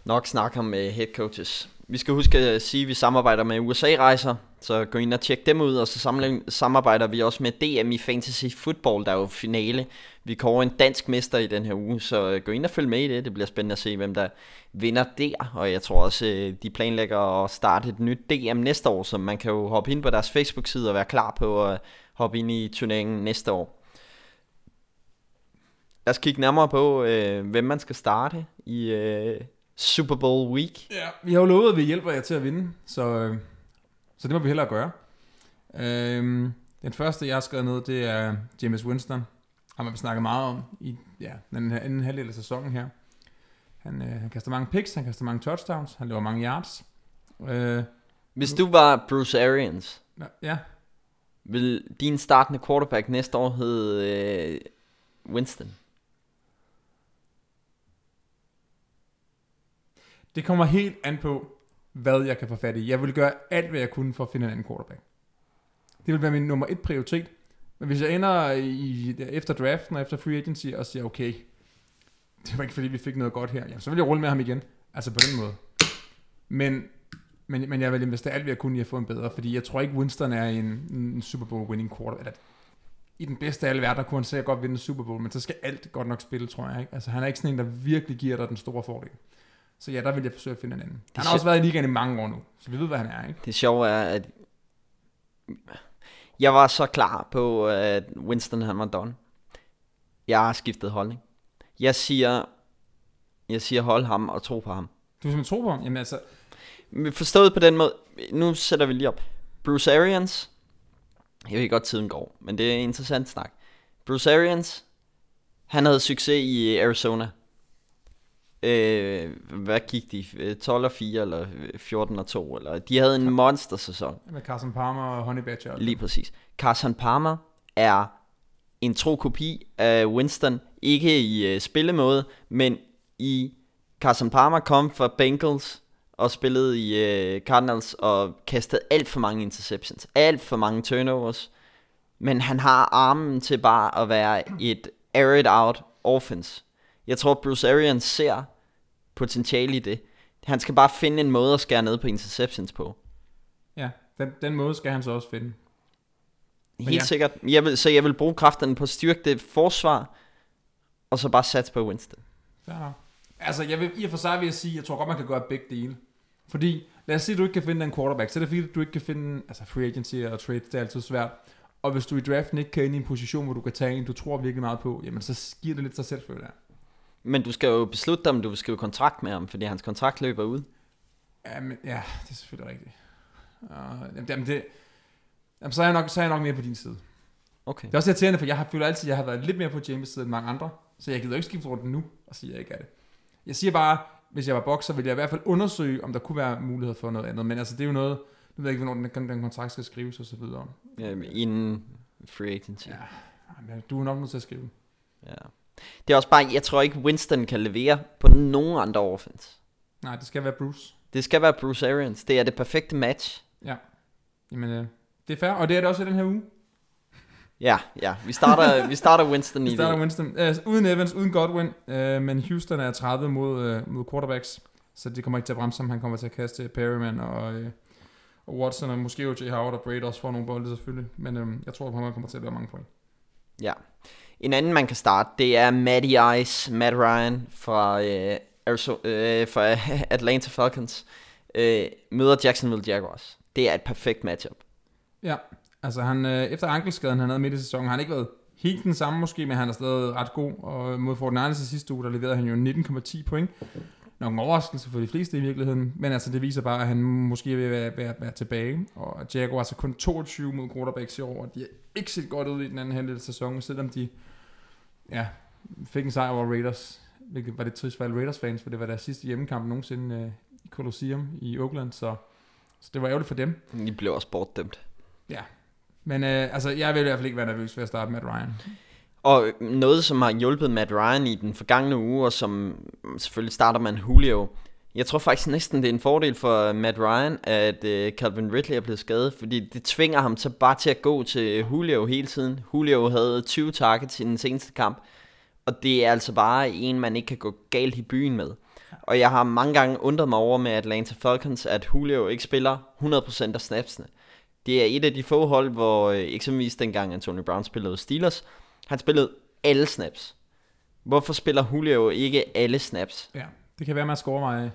Nok snak om uh, head coaches. Vi skal huske at sige, at vi samarbejder med USA-rejser, så gå ind og tjek dem ud, og så samarbejder vi også med DM i Fantasy Football, der er jo finale. Vi kårer en dansk mester i den her uge, så øh, gå ind og følg med i det. Det bliver spændende at se, hvem der vinder der, og jeg tror også, øh, de planlægger at starte et nyt DM næste år, så man kan jo hoppe ind på deres Facebook-side og være klar på at hoppe ind i turneringen næste år. Lad os kigge nærmere på, øh, hvem man skal starte i øh, Super Bowl Week. ja. Vi har jo lovet, at vi hjælper jer til at vinde, så, øh, så det må vi hellere gøre. Øhm, den første, jeg har skrevet ned, det er James Winston. Ham har vi snakket meget om i ja, den anden halvdel af sæsonen her. Han, øh, han kaster mange picks, han kaster mange touchdowns, han laver mange yards. Øh, Hvis du var Bruce Arians, ja, vil din startende quarterback næste år hedde øh, Winston? Det kommer helt an på, hvad jeg kan få fat i. Jeg vil gøre alt, hvad jeg kunne for at finde en anden quarterback. Det vil være min nummer et prioritet. Men hvis jeg ender i, efter draften og efter free agency og siger, okay, det var ikke fordi, vi fik noget godt her, jamen, så vil jeg rulle med ham igen. Altså på den måde. Men, men, men jeg vil investere alt, hvad jeg kunne i at få en bedre, fordi jeg tror ikke, Winston er en, en Super Bowl winning quarterback. Eller, i den bedste af alle verdener kunne han sikkert godt vinde Super Bowl, men så skal alt godt nok spille, tror jeg. Ikke? Altså, han er ikke sådan en, der virkelig giver dig den store fordel. Så ja, der vil jeg forsøge at finde en anden. Han har også været i ligaen i mange år nu, så vi ved, hvad han er. Ikke? Det sjove er, at jeg var så klar på, at Winston han var done. Jeg har skiftet holdning. Jeg siger, jeg siger hold ham og tro på ham. Du vil simpelthen tro på ham? Jamen altså, Forstået på den måde, nu sætter vi lige op. Bruce Arians, jeg ved godt tiden går, men det er en interessant snak. Bruce Arians, han havde succes i Arizona. Øh, hvad gik de? Øh, 12 og 4 eller øh, 14 og 2? Eller, de havde en monster sæson. med Carson Palmer og Honey Badger. Lige præcis. Carson Palmer er en tro kopi af Winston. Ikke i uh, spillemåde, men i Carson Palmer kom fra Bengals og spillede i uh, Cardinals og kastede alt for mange interceptions. Alt for mange turnovers. Men han har armen til bare at være et aired out offense. Jeg tror, Bruce Arians ser potentiale i det. Han skal bare finde en måde at skære ned på interceptions på. Ja, den, den måde skal han så også finde. Helt ja. ja. sikkert. Jeg vil, så jeg vil bruge kræfterne på at styrke det forsvar, og så bare satse på Winston. Nok. Altså, jeg vil, i og for sig vil jeg sige, jeg tror godt, man kan gøre begge dele. Fordi, lad os sige, at du ikke kan finde en quarterback, så er det fordi, du ikke kan finde, altså free agency og trade, det er altid svært. Og hvis du i draften ikke kan ind i en position, hvor du kan tage en, du tror virkelig meget på, jamen så giver det lidt sig selv, føler jeg. Men du skal jo beslutte dig, om du vil skrive kontrakt med ham, fordi hans kontrakt løber ud. Ja, men, ja det er selvfølgelig rigtigt. Uh, jamen, det, jamen, så, er jeg nok, så er jeg nok mere på din side. Okay. Det er også irriterende, for jeg har, føler altid, at jeg har været lidt mere på James side end mange andre. Så jeg gider ikke skifte rundt nu og sige, at jeg ikke er det. Jeg siger bare, hvis jeg var bokser, ville jeg i hvert fald undersøge, om der kunne være mulighed for noget andet. Men altså, det er jo noget, nu ved jeg ikke, hvornår den, den kontrakt skal skrives og så videre. Øhm, inden free agency. Ja. Men du er nok nødt til at skrive. ja. Det er også bare, jeg tror ikke Winston kan levere på nogen andre offense. Nej, det skal være Bruce. Det skal være Bruce Arians. Det er det perfekte match. Ja. Jamen, øh, det er fair, og det er det også i den her uge. Ja, ja. Vi starter, <laughs> vi starter Winston i Vi starter. Winston. Øh, uden Evans, uden Godwin, øh, men Houston er 30 mod, øh, mod quarterbacks, så det kommer ikke til at bremse ham. Han kommer til at kaste Perryman og, øh, og Watson, og måske O.J. Howard og Braid også får nogle bolde selvfølgelig, men øh, jeg tror, at han kommer til at være mange point. Ja. En anden, man kan starte, det er Matty Ice, Matt Ryan fra, øh, Arizona, øh, fra <laughs> Atlanta Falcons. Øh, møder Jacksonville Jaguars. Det er et perfekt matchup. Ja, altså han, øh, efter ankelskaden, han havde midt i sæsonen, har han ikke været helt den samme måske, men han er stadig ret god, og mod Fortnite til sidste uge, der leverede han jo 19,10 point. Nok en overraskelse for de fleste i virkeligheden, men altså det viser bare, at han måske vil være, være, være tilbage, og Jaguars er kun 22 mod quarterbacks i år, og de er ikke set godt ud i den anden halvdel af sæsonen, selvom de ja, fik en sejr over Raiders, hvilket var det trist for alle Raiders fans, for det var deres sidste hjemmekamp nogensinde øh, i Colosseum i Oakland, så, så det var ærgerligt for dem. De blev også bortdømt. Ja. Men øh, altså, jeg vil i hvert fald ikke være nervøs ved at starte med Ryan. Og noget, som har hjulpet Matt Ryan i den forgangne uge, og som selvfølgelig starter man Julio. Jeg tror faktisk næsten, det er en fordel for øh, Matt Ryan, at øh, Calvin Ridley er blevet skadet, fordi det tvinger ham så bare til at gå til øh, Julio hele tiden. Julio havde 20 targets i den seneste kamp, og det er altså bare en, man ikke kan gå galt i byen med. Og jeg har mange gange undret mig over med Atlanta Falcons, at Julio ikke spiller 100% af snapsene. Det er et af de få hold, hvor øh, eksempelvis dengang Antonio Brown spillede Steelers, han spillede alle snaps. Hvorfor spiller Julio ikke alle snaps? Ja, det kan være, man skal overveje,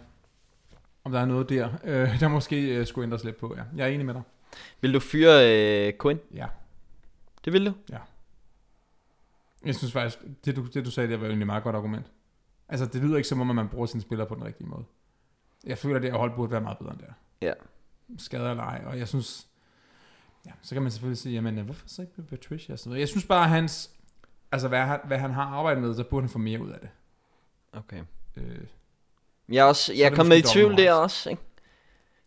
om der er noget der, <laughs> øh, der måske øh, skulle ændres lidt på. Ja. Jeg er enig med dig. Vil du fyre øh, Quinn? Ja. Det vil du? Jeg synes faktisk, det du, det du sagde, det var jo egentlig et meget godt argument. Altså, det lyder ikke som om, at man bruger sine spillere på den rigtige måde. Jeg føler, at det her hold burde være meget bedre end det. Ja. Skader eller ej, og jeg synes... Ja, så kan man selvfølgelig sige, jamen, hvorfor så ikke med Patricia og sådan noget. Jeg synes bare, at hans... Altså, hvad han, hvad han har arbejdet med, så burde han få mere ud af det. Okay. Øh, Jeg er, også, jeg er det kommet i tvivl der også, ikke?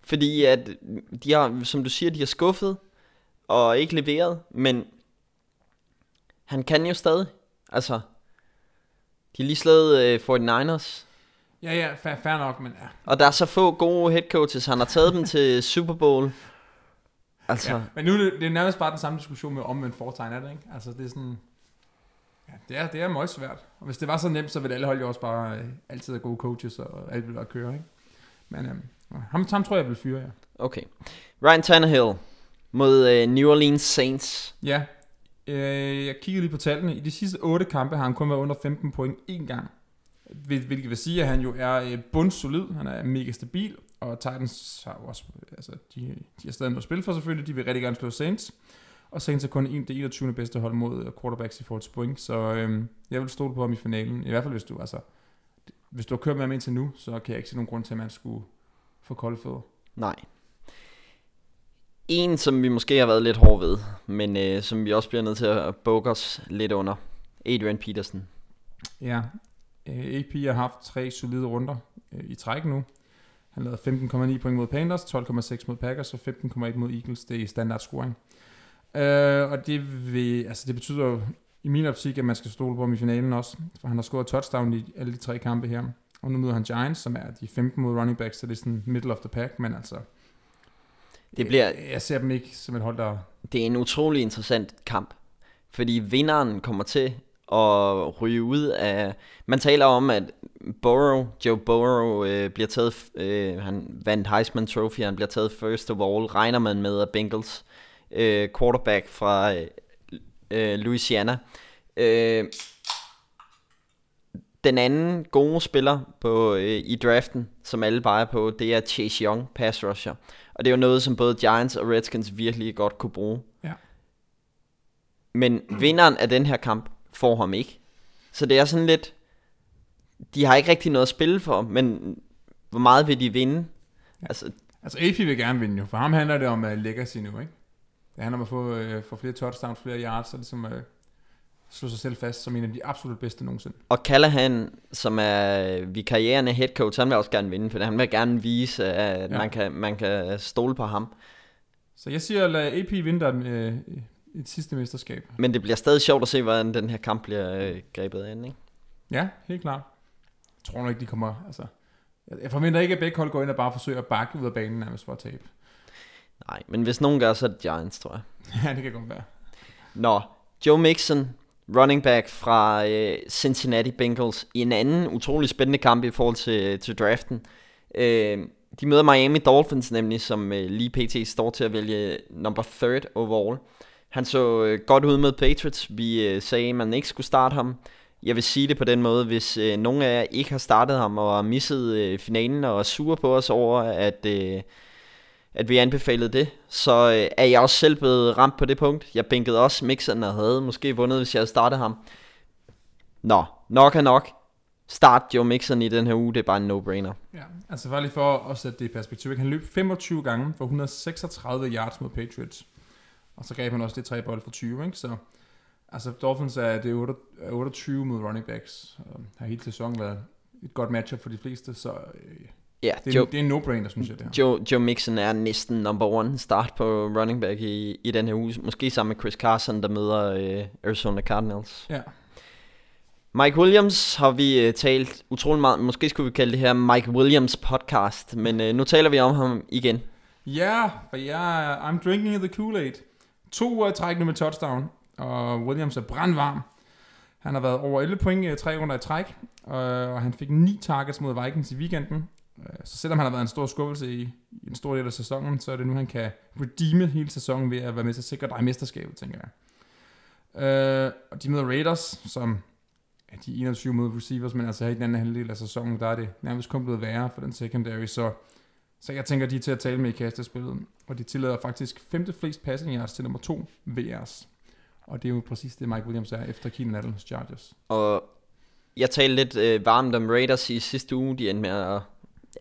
Fordi at de har, som du siger, de har skuffet og ikke leveret, men han kan jo stadig. Altså, de har lige slået øh, 49ers, ja, ja, fair, fair nok, men ja. og der er så få gode head coaches. Han har taget dem til <laughs> Super Bowl. Altså, ja. Men nu er det, det er nærmest bare den samme diskussion med omvendt foretegn, er det ikke? Altså, det er sådan... Ja, det er, det er meget svært. Og hvis det var så nemt, så ville alle hold jo også bare øh, altid have gode coaches, og alt ville bare køre, ikke? Men øhm, ham, ham tror jeg vil fyre, ja. okay. Ryan Tannehill mod øh, New Orleans Saints. Ja, Øh, jeg kiggede lige på tallene. I de sidste 8 kampe har han kun været under 15 point én gang. Hvil- Hvilket vil sige, at han jo er øh, bundsolid. Han er mega stabil. Og Titans har jo også, altså, de, de har stadig noget at spille for selvfølgelig. De vil rigtig gerne slå Saints. Og Saints er kun en, det 21. bedste hold mod quarterbacks i forhold til point. Så øh, jeg vil stole på ham i finalen. I hvert fald hvis du, altså, hvis du har kørt med ham indtil nu, så kan jeg ikke se nogen grund til, at man skulle få kolde fødder. Nej. En, som vi måske har været lidt hård ved, men øh, som vi også bliver nødt til at bukke os lidt under. Adrian Peterson. Ja, øh, AP har haft tre solide runder øh, i træk nu. Han lavede 15,9 point mod Panthers, 12,6 mod Packers og 15,1 mod Eagles. Det er standard scoring. Øh, og det, vil, altså det betyder jo i min optik, at man skal stole på ham i finalen også. For han har scoret touchdown i alle de tre kampe her. Og nu møder han Giants, som er de 15 mod running backs, så det er sådan middle of the pack. Men altså, Det bliver, jeg, jeg ser dem ikke som et hold, der... det er en utrolig interessant kamp. Fordi vinderen kommer til at ryge ud af... Man taler om, at Burrow, Joe Burrow, øh, bliver taget... Øh, han vandt Heisman Trophy, han bliver taget first of all. Regner man med, at Bengals øh, quarterback fra øh, øh, Louisiana. Øh, den anden gode spiller på, øh, i draften, som alle peger på, det er Chase Young, pass rusher. Og det er jo noget, som både Giants og Redskins virkelig godt kunne bruge. Ja. Men vinderen af den her kamp får ham ikke. Så det er sådan lidt... De har ikke rigtig noget at spille for, men hvor meget vil de vinde? Ja. Altså, Altså AP vil gerne vinde jo. For ham handler det om uh, legacy nu, ikke? Det handler om at få, uh, få flere touchdowns, flere yards, og ligesom uh, slå sig selv fast som en af de absolut bedste nogensinde. og Callahan, som er vikarierende head coach, han vil også gerne vinde, for han vil gerne vise, at Ja. man, kan, man kan stole på ham. Så jeg siger, lad AP vinde der øh, et sidste mesterskab. Men det bliver stadig sjovt at se, hvordan den her kamp bliver øh, grebet an, ikke? Ja, helt klart. Jeg tror nok ikke, de kommer... Altså, jeg- jeg forventer ikke, at begge hold går ind og bare forsøger at bakke ud af banen nærmest for at tabe. Nej, men hvis nogen gør, så er det Giants, tror jeg. <laughs> ja, det kan godt være. Nå, Joe Mixon, running back fra øh, Cincinnati Bengals, i en anden utrolig spændende kamp i forhold til, til draften. Øh, de møder Miami Dolphins nemlig, som øh, lige pt. står til at vælge number third overall. Han så øh, godt ud med Patriots. Vi øh, sagde, at man ikke skulle starte ham. Jeg vil sige det på den måde, hvis øh, nogen af jer ikke har startet ham og har misset øh, finalen og er sure på os over, at, øh, at vi anbefalede det, så øh, er jeg også selv blevet ramt på det punkt. Jeg bænkede også mixeren og havde måske vundet, hvis jeg havde startet ham. Nå, nok er nok. Start Joe Mixon i den her uge, det er bare en no-brainer. Ja, altså bare lige for at sætte det i perspektiv. Han løb 25 gange for 136 yards mod Patriots. Og så gav han også det tre bold for 20, ikke? Så altså Dolphins er det er 8 28 mod running backs. Og har hele sæsonen været et godt matchup for de fleste, så øh, Ja, det, er, Joe, det er en no-brainer, synes jeg, det her. Joe, Joe Mixon er næsten number one start på running back i, i den her uge. Måske sammen med Chris Carson, der møder øh, Arizona Cardinals. Ja. Mike Williams har vi øh, talt utrolig meget. Måske skulle vi kalde det her Mike Williams podcast, men øh, nu taler vi om ham igen. Ja, for jeg er, I'm drinking the Kool-Aid. To uger træk nu med touchdown, og Williams er brandvarm. Han har været over 11 point i tre runder i træk, og, han fik ni targets mod Vikings i weekenden. Øh, så selvom han har været en stor skuffelse i, i en stor del af sæsonen, så er det nu, han kan redeeme hele sæsonen ved at være med til at sikre dig mesterskabet, tænker jeg. Øh, og de møder Raiders, som ja, de er 21 mod receivers, men altså her i den anden halvdel af sæsonen, der er det nærmest kun blevet værre for den secondary, så så jeg tænker, de er til at tale med i kastespillet. Og de tillader faktisk femte flest passing yards til nummer to VR's. Og det er jo præcis det, Mike Williams er efter Keenan Adams Chargers. Og jeg talte lidt øh, varmt om Raiders i sidste uge. De endte med at...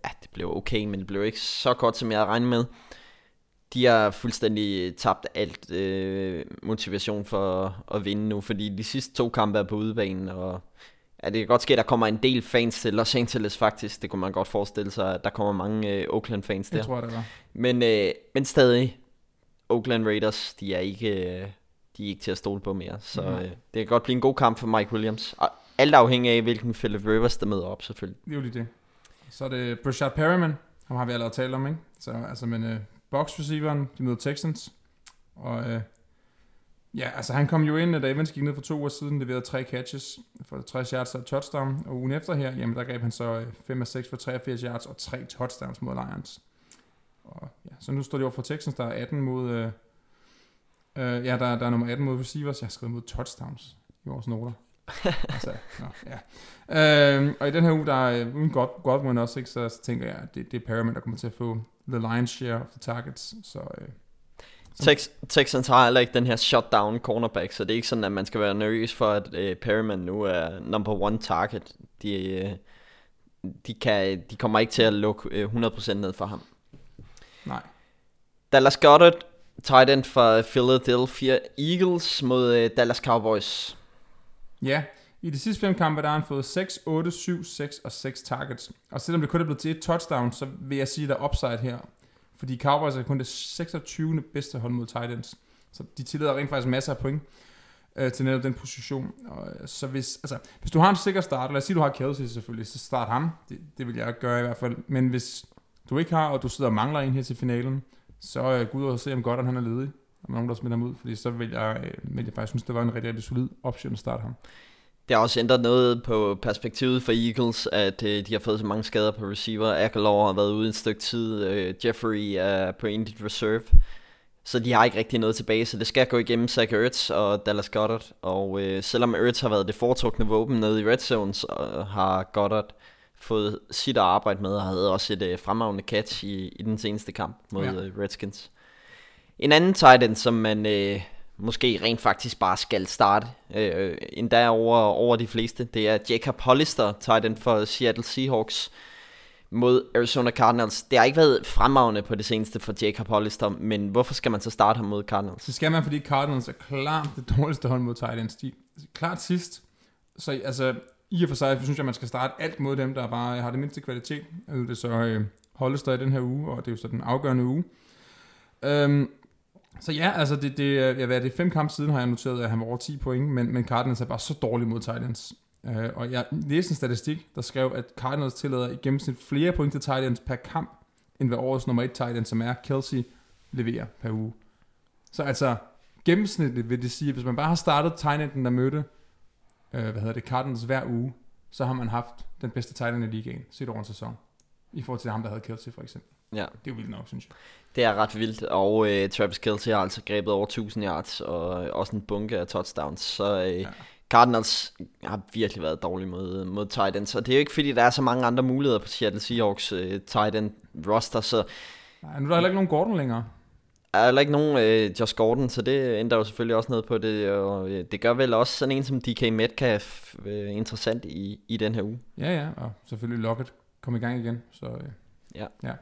Ja, det blev okay, men det blev ikke så godt, som jeg havde regnet med. De har fuldstændig tabt alt øh, motivation for at, vinde nu, fordi de sidste to kampe er på udebanen, og ja, det kan godt ske, at der kommer en del fans til Los Angeles faktisk. Det kunne man godt forestille sig, at der kommer mange øh, Oakland-fans der. Det tror jeg, det var. Men, øh, men stadig, Oakland Raiders, de er ikke, øh, de er ikke til at stole på mere. Så Nej. øh, det kan godt blive en god kamp for Mike Williams. Og alt afhængig af, hvilken Philip Rivers, der møder op selvfølgelig. Det er jo lige det. Så er det Brashad Perryman. Ham har vi allerede talt om, ikke? Så altså, men uh, box receiveren, de møder Texans. Og uh, ja, altså han kom jo ind, da Evans gik ned for to uger siden, leverede tre catches for 60 yards og touchdown. Og ugen efter her, jamen der greb han så øh, 5 af 6 for 83 yards og tre touchdowns mod Lions. Og, ja, så nu står det over for Texans, der er 18 mod, uh, Uh, ja, der, der er nummer 18 mod receivers. Jeg har skrevet mod touchdowns i vores noter altså, nå, ja. Uh, og i den her uge, der er uden God, Godwin også, ikke, så, så tænker jeg, at det, det er Perriman, der kommer til at få the lion's share of the targets. Så uh, Tex- Texans har heller ikke den her shutdown cornerback, så det er ikke sådan, at man skal være nervøs for, at øh, Perryman nu er number one target. De, øh, de, kan, de kommer ikke til at lukke øh, 100% ned for ham. nej. Dallas Goddard, tight end for Philadelphia Eagles mod øh, Dallas Cowboys. Ja, i de sidste fem kampe, der har han fået 6, 8, 7, 6 og 6 targets. Og selvom det kun er blevet til et touchdown, så vil jeg sige, at der er upside her. Fordi Cowboys er kun det 26. bedste hold mod Titans. Så de tillader rent faktisk masser af point øh, til netop den position. Og, øh, så hvis, altså, hvis du har en sikker start, lad os sige, du har Kelsey selvfølgelig, så start ham. Det, det vil jeg gøre i hvert fald. Men hvis du ikke har, og du sidder og mangler en her til finalen, så øh, gå ud og se, om Goddard han er ledig. Om nogen, der smider ham ud. Fordi så vil jeg, øh, vil jeg faktisk synes, det var en rigtig, rigtig solid option at starte ham. Det har også ændret noget på perspektivet for Eagles, at øh, de har fået så mange skader på receiver. Aguilar har været ude et stykke tid. Øh, Jeffrey er på injured reserve. Så de har ikke rigtig noget tilbage, så det skal gå igennem Zach Ertz og Dallas Goddard. Og øh, selvom Ertz har været det foretrukne våben nede i red zone, så har Goddard fået sit at arbejde med, og havde også et øh, fremragende catch i, i den seneste kamp mod Ja. ja. øh, Redskins. En anden tight end, som man øh, måske rent faktisk bare skal starte, øh, endda over, over de fleste, det er Jacob Hollister, tight end for Seattle Seahawks mod Arizona Cardinals. Det har ikke været fremragende på det seneste for Jacob Hollister, men hvorfor skal man så starte ham mod Cardinals? Så skal man, fordi Cardinals er klart det dårligste hold mod Titans. De er klart sidst. Så altså, i og for sig, synes jeg, man skal starte alt mod dem, der bare har det mindste kvalitet. Det er så øh, Hollister i den her uge, og det er jo så den afgørende uge. Øhm, så ja, altså det, det, jeg, ja, hvad er det fem kampe siden har jeg noteret, at han var over 10 point, men, men Cardinals er bare så dårlig mod Titans. Øh, og jeg læste en statistik, der skrev, at Cardinals tillader i gennemsnit flere point til Titans per kamp, end hvad årets nummer 1 Titan, som er Kelsey, leverer per uge. Så altså, gennemsnitligt vil det sige, at hvis man bare har startet Titans, der mødte, øh, hvad hedder det, Cardinals hver uge, så har man haft den bedste Titan i ligaen, set over en sæson. I forhold til ham, der havde Kelsey for eksempel. Ja, Det er jo vildt nok, synes jeg. det er ret vildt, og øh, Travis Kelce har altså grebet over 1000 yards, og øh, også en bunke af touchdowns, så øh, ja. Cardinals har virkelig været dårlige mod, mod tight ends, og det er jo ikke fordi, der er så mange andre muligheder på Seattle Seahawks øh, tight end roster, så Nej, nu er der heller ikke nogen Gordon længere. er der ikke nogen øh, Josh Gordon, så det ændrer jo selvfølgelig også noget på det, og øh, det gør vel også sådan en som DK Metcalf øh, interessant i, i den her uge. Ja, ja, og selvfølgelig Lockett kom i gang igen. Så øh, Ja. ja.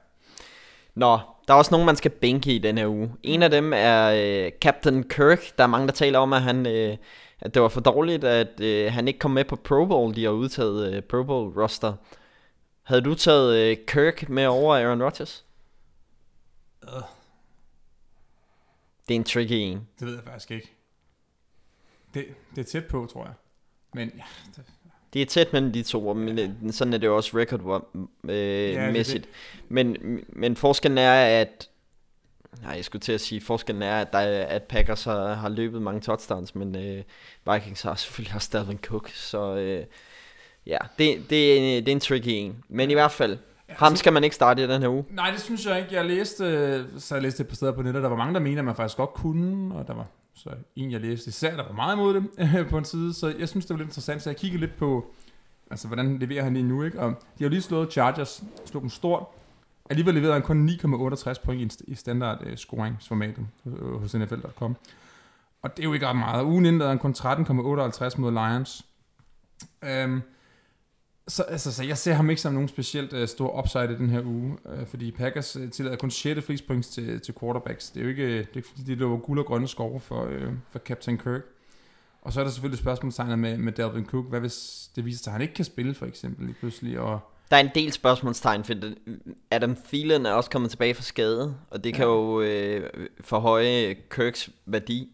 Nå, der er også nogen, man skal bænke i den her uge. En af dem er øh, Captain Kirk. Der er mange, der taler om, at, han, øh, at det var for dårligt, at øh, han ikke kom med på Pro Bowl. De har udtaget øh, Pro Bowl roster. Havde du taget øh, Kirk med over Aaron Rodgers? Det er en tricky en. det ved jeg faktisk ikke. Det, det er tæt på, tror jeg. Men ja, det, Det er tæt mellem de to, men øh, sådan er det også record-mæssigt. Øh, Ja, men, men forskellen er, at... Nej, jeg skulle til at sige, forskellen er, at, der, er- at Packers har, har løbet mange touchdowns, men øh, Vikings har selvfølgelig også Dalvin Cook, så øh, ja, det, det, er en, det er en tricky en. Men i hvert fald, ham skal man ikke starte i den her uge. Nej, det synes jeg ikke. Jeg læste, øh, så jeg læste et par steder på nettet, der var mange, der mener, at man faktisk godt kunne, og der var så en, jeg læste især, der var meget imod det <laughs> på en side, så jeg synes, det var lidt interessant, så jeg kiggede lidt på, altså hvordan leverer han lige nu, ikke? Og de har lige slået Chargers, slog dem stort, alligevel leverede han kun 9,68 point i standard uh, scoringsformatet øh, hos NFL.com. Og det er jo ikke ret meget. Ugen inden lavede han kun 13,58 mod Lions. Um, så, altså, så jeg ser ham ikke som nogen specielt uh, stor upside i den her uge, uh, fordi Packers uh, tillader kun 6. flest points til, til quarterbacks. Det er jo ikke, det er ikke fordi, det lover guld og grønne skove for, uh, for Captain Kirk. Og så er der selvfølgelig spørgsmålstegnet med, med Dalvin Cook. Hvad hvis det viser sig, at han ikke kan spille, for eksempel, lige pludselig? Og, Der er en del spørgsmålstegn, for Adam Thielen er også kommet tilbage fra skade, og det kan Ja. jo øh, forhøje Kirks værdi.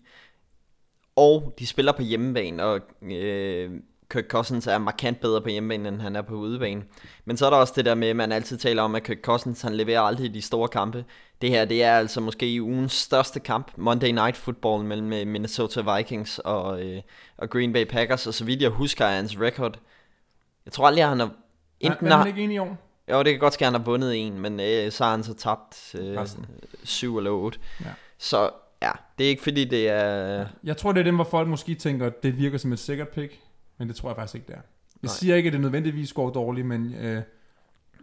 Og de spiller på hjemmebane, og øh, Kirk Cousins er markant bedre på hjemmebane, end han er på udebane. Men så er der også det der med, at man altid taler om, at Kirk Cousins han leverer aldrig de store kampe. Det her, det er altså måske i ugens største kamp, Monday Night Football mellem øh, Minnesota Vikings og, øh, og Green Bay Packers, og så vidt jeg husker er hans record. Jeg tror aldrig, han har... Enten er han ikke enig i år? jo, det kan godt ske, at han har vundet en, men øh, så har han så tabt øh, Resten. 7 eller 8. Ja. Så Ja, det er ikke fordi, det er... Jeg tror, det er dem, hvor folk måske tænker, at det virker som et sikkert pick, men det tror jeg faktisk ikke, det er. Jeg Nej. siger ikke, at det nødvendigvis går dårligt, men øh,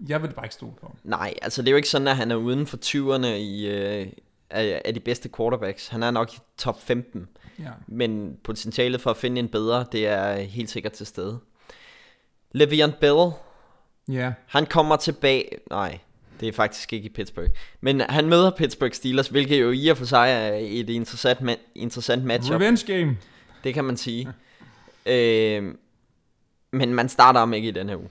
jeg vil bare ikke stole på. Nej, altså det er jo ikke sådan, at han er uden for 20'erne i, øh, af, af de bedste quarterbacks. Han er nok i top 15. Ja. Men potentialet for at finde en bedre, det er helt sikkert til stede. Le'Veon Bell, Ja, han kommer tilbage... Nej, det er faktisk ikke i Pittsburgh. Men han møder Pittsburgh Steelers, hvilket jo i og for sig er et interessant, ma- interessant matchup. revenge game. Det kan man sige øh, men man starter ham ikke i den her uge.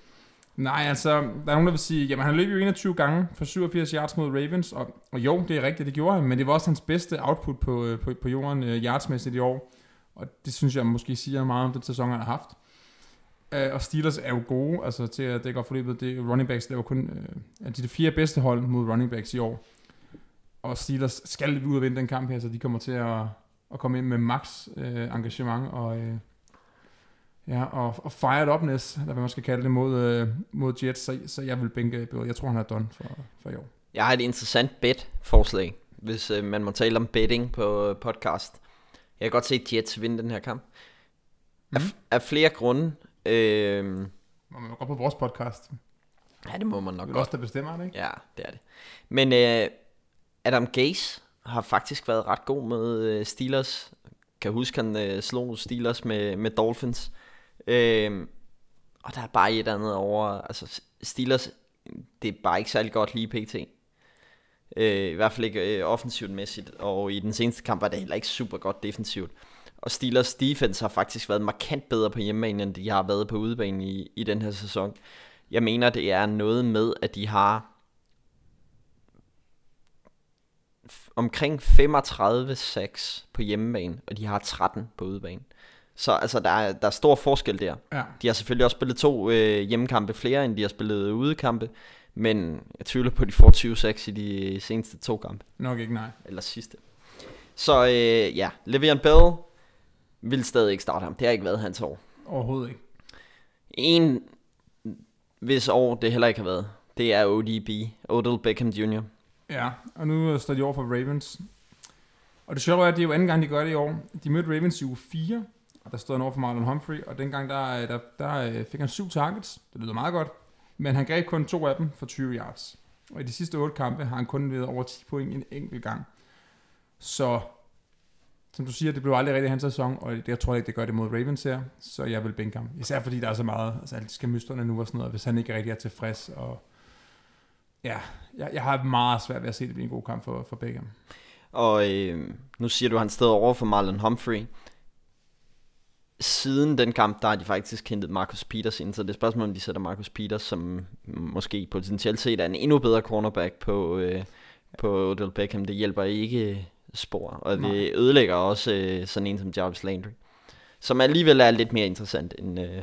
Nej, altså, der er nogen, der vil sige, jamen han løb jo 21 gange for 87 yards mod Ravens, og, og jo, det er rigtigt, det gjorde han, men det var også hans bedste output på, øh, på, på jorden uh, yardsmæssigt i år, og det synes jeg måske siger meget om den sæson, han har haft. Uh, og Steelers er jo gode, altså til at dække op forløbet, det running backs laver kun, uh, de de fire bedste hold mod running backs i år, og Steelers skal ud og vinde den kamp her, så de kommer til at, at komme ind med max uh, engagement og... Uh, Ja, og, og fired upness, eller hvad man skal kalde det, mod, øh, mod Jets, så, så jeg vil bænke Bill. Jeg tror, han er done for, for i år. Jeg har et interessant bet-forslag, hvis øh, man må tale om betting på øh, podcast. Jeg kan godt se Jets vinde den her kamp. Af, Mhm. af flere grunde. Øh, Må man gå på vores podcast. ja, det må man nok Det er godt. os, der bestemmer det, ikke? Ja, det er det. Men øh, Adam Gase har faktisk været ret god med øh, Steelers. Kan huske, han øh, slog Steelers med, med Dolphins. Øh, og der er bare et andet over. Altså, Steelers, det er bare ikke særlig godt lige pt. Øh, I hvert fald ikke øh, offensivt mæssigt. Og i den seneste kamp var det heller ikke super godt defensivt. Og Steelers defense har faktisk været markant bedre på hjemmebane, end de har været på udebane i, i den her sæson. Jeg mener, det er noget med, at de har omkring 35 sacks på hjemmebane, og de har 13 på udebane. Så altså, der er, der er stor forskel der. Ja. De har selvfølgelig også spillet to øh, hjemmekampe flere, end de har spillet udekampe, men jeg tvivler på, at de får 20 sacks i de seneste to kampe, Nok ikke, nej. eller sidste. Så øh, ja, Le'Veon Bell vil stadig ikke starte ham. Det har ikke været hans år. Overhovedet ikke. En, hvis år det heller ikke har været, det er ODB, Odell Beckham Jr. Ja, og nu står de over for Ravens. Og det sjove er, at det er jo anden gang, de gør det i år. De mødte Ravens i uge 4, og der stod han over for Marlon Humphrey, og dengang der, øh, der, der øh, fik han syv targets. Det lyder meget godt. Men han greb kun to af dem for 20 yards. Og i de sidste otte kampe har han kun været over 10 point en enkelt gang. Så, som du siger, det blev aldrig rigtig hans sæson, og det, jeg tror ikke, det gør det mod Ravens her. Så jeg vil bænke ham. Især fordi der er så meget, altså alle de skal mysterne nu og sådan noget, hvis han ikke rigtig er tilfreds. Og ja, jeg, jeg har meget svært ved at se, at det bliver en god kamp for, for Beckham. Og øh, nu siger du, at han stod over for Marlon Humphrey. Siden den kamp, der har de faktisk hentet Marcus Peters ind, så det er spørgsmålet, om de sætter Marcus Peters, som måske potentielt set er en endnu bedre cornerback på, øh, på Odell Beckham. Det hjælper ikke spor, og det Nej. ødelægger også øh, sådan en som Jarvis Landry, som alligevel er lidt mere interessant end, øh,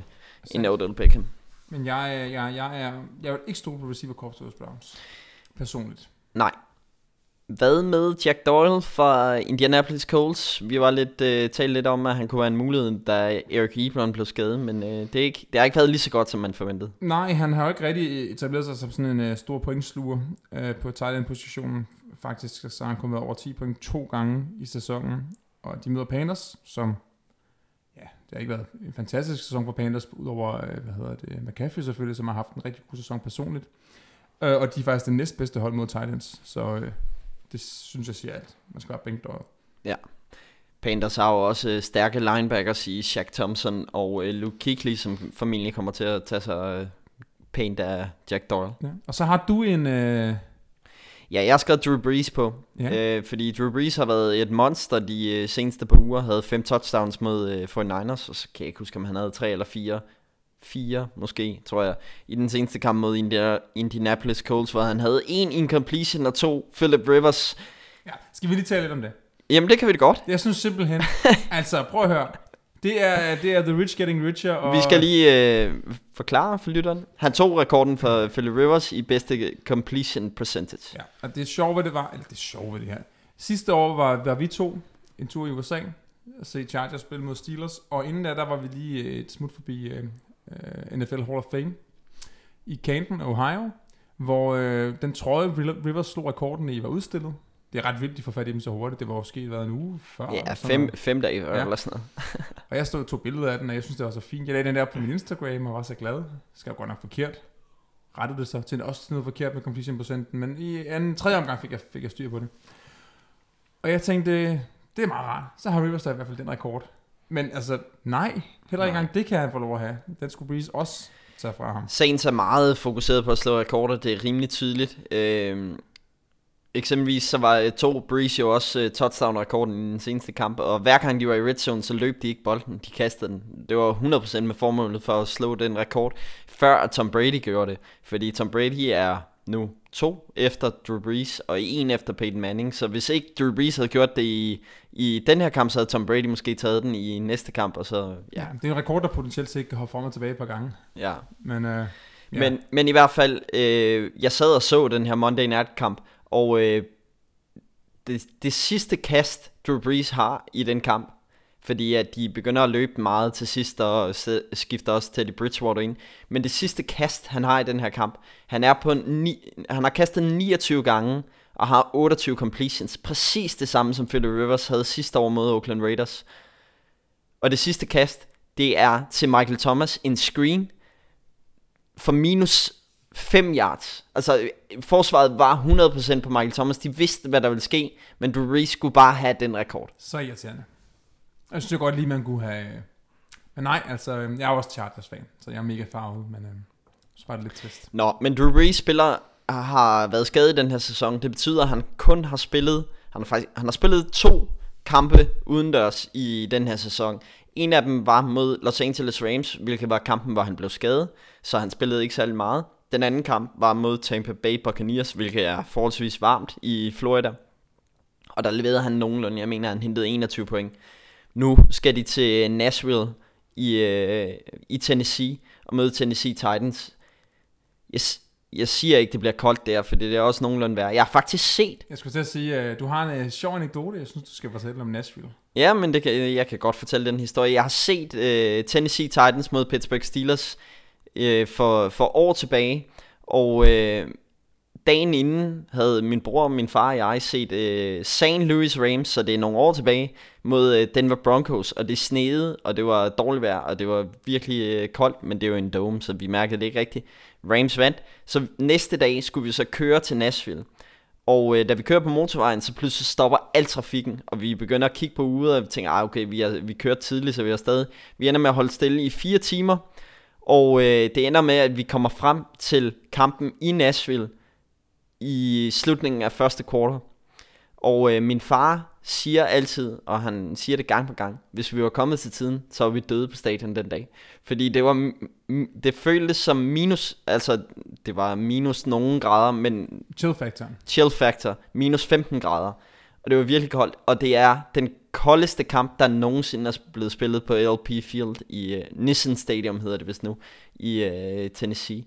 end Odell Beckham. Men jeg, er- jeg, jeg, er, jeg vil ikke stole på receiver corps hos Browns. Personligt. Nej. Hvad med Jack Doyle fra Indianapolis Colts? Vi var lidt øh, talt lidt om, at han kunne være en mulighed, da Eric Ebron blev skadet, men øh, det, er ikke, det har ikke været lige så godt, som man forventede. Nej, han har jo ikke rigtig etableret sig som sådan en øh, stor pointsluger øh, på tight end positionen. Faktisk så har han kun været over 10 point to gange i sæsonen. Og de møder Panthers, som ja, det har ikke været en fantastisk sæson for Panthers, udover, øh, hvad hedder det, McCaffrey selvfølgelig, som har haft en rigtig god sæson personligt. Øh, og de er faktisk det næstbedste hold mod Titans, så Øh, det synes jeg siger alt. Man skal bare bænke Doyle. Panthers har jo også øh, stærke linebackers i Shaq Thompson og øh, Luke Kuechly, som formentlig kommer til at tage sig øh, pænt af Jack Doyle. Ja. Og så har du en... Uh, Ja, jeg har skrevet Drew Brees på, Ja. øh, fordi Drew Brees har været et monster de øh, seneste par uger, havde fem touchdowns mod øh, 49ers, og så kan jeg ikke huske, om han havde tre eller fire, fire måske, tror jeg, i den seneste kamp mod India- Indianapolis Colts, hvor han havde en incompletion og to Philip Rivers. ja, skal vi lige tale lidt om det? Jamen, det kan vi da godt. Jeg synes simpelthen, <laughs> altså prøv at høre. Det er, det er The Rich Getting Richer. Og Vi skal lige øh, forklare for lytteren. Han tog rekorden for Philip Rivers i bedste completion percentage. Ja, og det sjove ved det var, eller det sjove ved det her. Sidste år var, var vi to en tur i USA at se Chargers spille mod Steelers, og inden da, der var vi lige øh, et smut forbi øh, øh, NFL Hall of Fame i Canton, Ohio, hvor øh, den trøje Rivers slog rekorden i var udstillet. det er ret vildt, de får fat i dem så hurtigt. Det var måske været en uge før. Ja, fem, noget. fem dage Ja. eller sådan noget. <laughs> Og jeg stod og tog billeder af den, og jeg synes, det var så fint. Jeg lagde den der på min Instagram og var så glad. Skal godt nok forkert. Rettede det så til også noget forkert med completion procenten, men i anden, tredje omgang fik jeg, fik jeg styr på det. Og jeg tænkte, det er meget rart. Så har Rivers da i hvert fald den rekord. Men altså, nej. Heller ikke engang det kan han få lov at have. Den skulle Breeze også tage fra ham. Saints er meget fokuseret på at slå rekorder, det er rimelig tydeligt. Øhm, eksempelvis så var øh, to Breeze jo også uh, touchdown-rekorden i den seneste kamp, og hver gang de var i red zone, så løb de ikke bolden, de kastede den. Det var 100% med formålet for at slå den rekord, før Tom Brady gjorde det. Fordi Tom Brady er nu to efter Drew Brees, og en efter Peyton Manning, så hvis ikke Drew Brees havde gjort det i, i den her kamp, så havde Tom Brady måske taget den i næste kamp, og så, Ja, ja, det er en rekord, der potentielt set kan hoppe frem og tilbage et par gange. ja. Men, øh, ja. Men, men i hvert fald, øh, jeg sad og så den her Monday Night kamp, og øh, det, det sidste kast, Drew Brees har i den kamp, fordi at de begynder at løbe meget til sidst, og skifter også Teddy Bridgewater ind. Men det sidste kast, han har i den her kamp, han, er på ni, han har kastet 29 gange, og har 28 completions. Præcis det samme, som Philip Rivers havde sidste år mod Oakland Raiders. Og det sidste kast, det er til Michael Thomas, en screen, for minus 5 yards. Altså, forsvaret var 100% på Michael Thomas. De vidste, hvad der ville ske, men Drew Reese skulle bare have den rekord. Så irriterende. Jeg synes jo godt lige, man kunne have... Øh, men nej, altså, øh, jeg er også Chargers-fan, så jeg er mega farvet, men øh, så var det lidt trist. Nå, men Drew Brees spiller har været skadet i den her sæson. Det betyder, at han kun har spillet, han har, faktisk, han har spillet to kampe udendørs i den her sæson. En af dem var mod Los Angeles Rams, hvilket var kampen, hvor han blev skadet, så han spillede ikke særlig meget. Den anden kamp var mod Tampa Bay Buccaneers, hvilket er forholdsvis varmt i Florida. Og der leverede han nogenlunde, jeg mener, han hentede 21 point. Nu skal de til Nashville i, øh, i Tennessee og møde Tennessee Titans. Jeg, jeg siger ikke, det bliver koldt der, for det er også nogenlunde værd. Jeg har faktisk set, Jeg skulle til at sige, at du har en øh, sjov anekdote, jeg synes, du skal fortælle om Nashville. ja, men det kan, jeg kan godt fortælle den historie. Jeg har set øh, Tennessee Titans mod Pittsburgh Steelers øh, for, for år tilbage, og øh, dagen inden havde min bror, min far og jeg set øh, St. Louis Rams, så det er nogle år tilbage, mod øh, Denver Broncos, og det sneede, og det var dårligt vejr, og det var virkelig øh, koldt, men det var en dome, så vi mærkede det ikke rigtigt. Rams vandt, så næste dag skulle vi så køre til Nashville. Og øh, da vi kører på motorvejen, så pludselig stopper al trafikken, og vi begynder at kigge på uret, og vi tænker, ah, okay, vi, er, vi kører tidligt, så vi er stadig. Vi ender med at holde stille i fire timer, og øh, det ender med, at vi kommer frem til kampen i Nashville i slutningen af første kvartal. Og øh, min far siger altid, og han siger det gang på gang, hvis vi var kommet til tiden, så var vi døde på stadion den dag. Fordi det var, det føltes som minus, altså det var minus nogen grader, men Chill-faktoren. chill factor, minus 15 grader. Og det var virkelig koldt, og det er den koldeste kamp, der nogensinde er blevet spillet på LP Field i uh, Nissan Stadium, hedder det vist nu, i uh, Tennessee.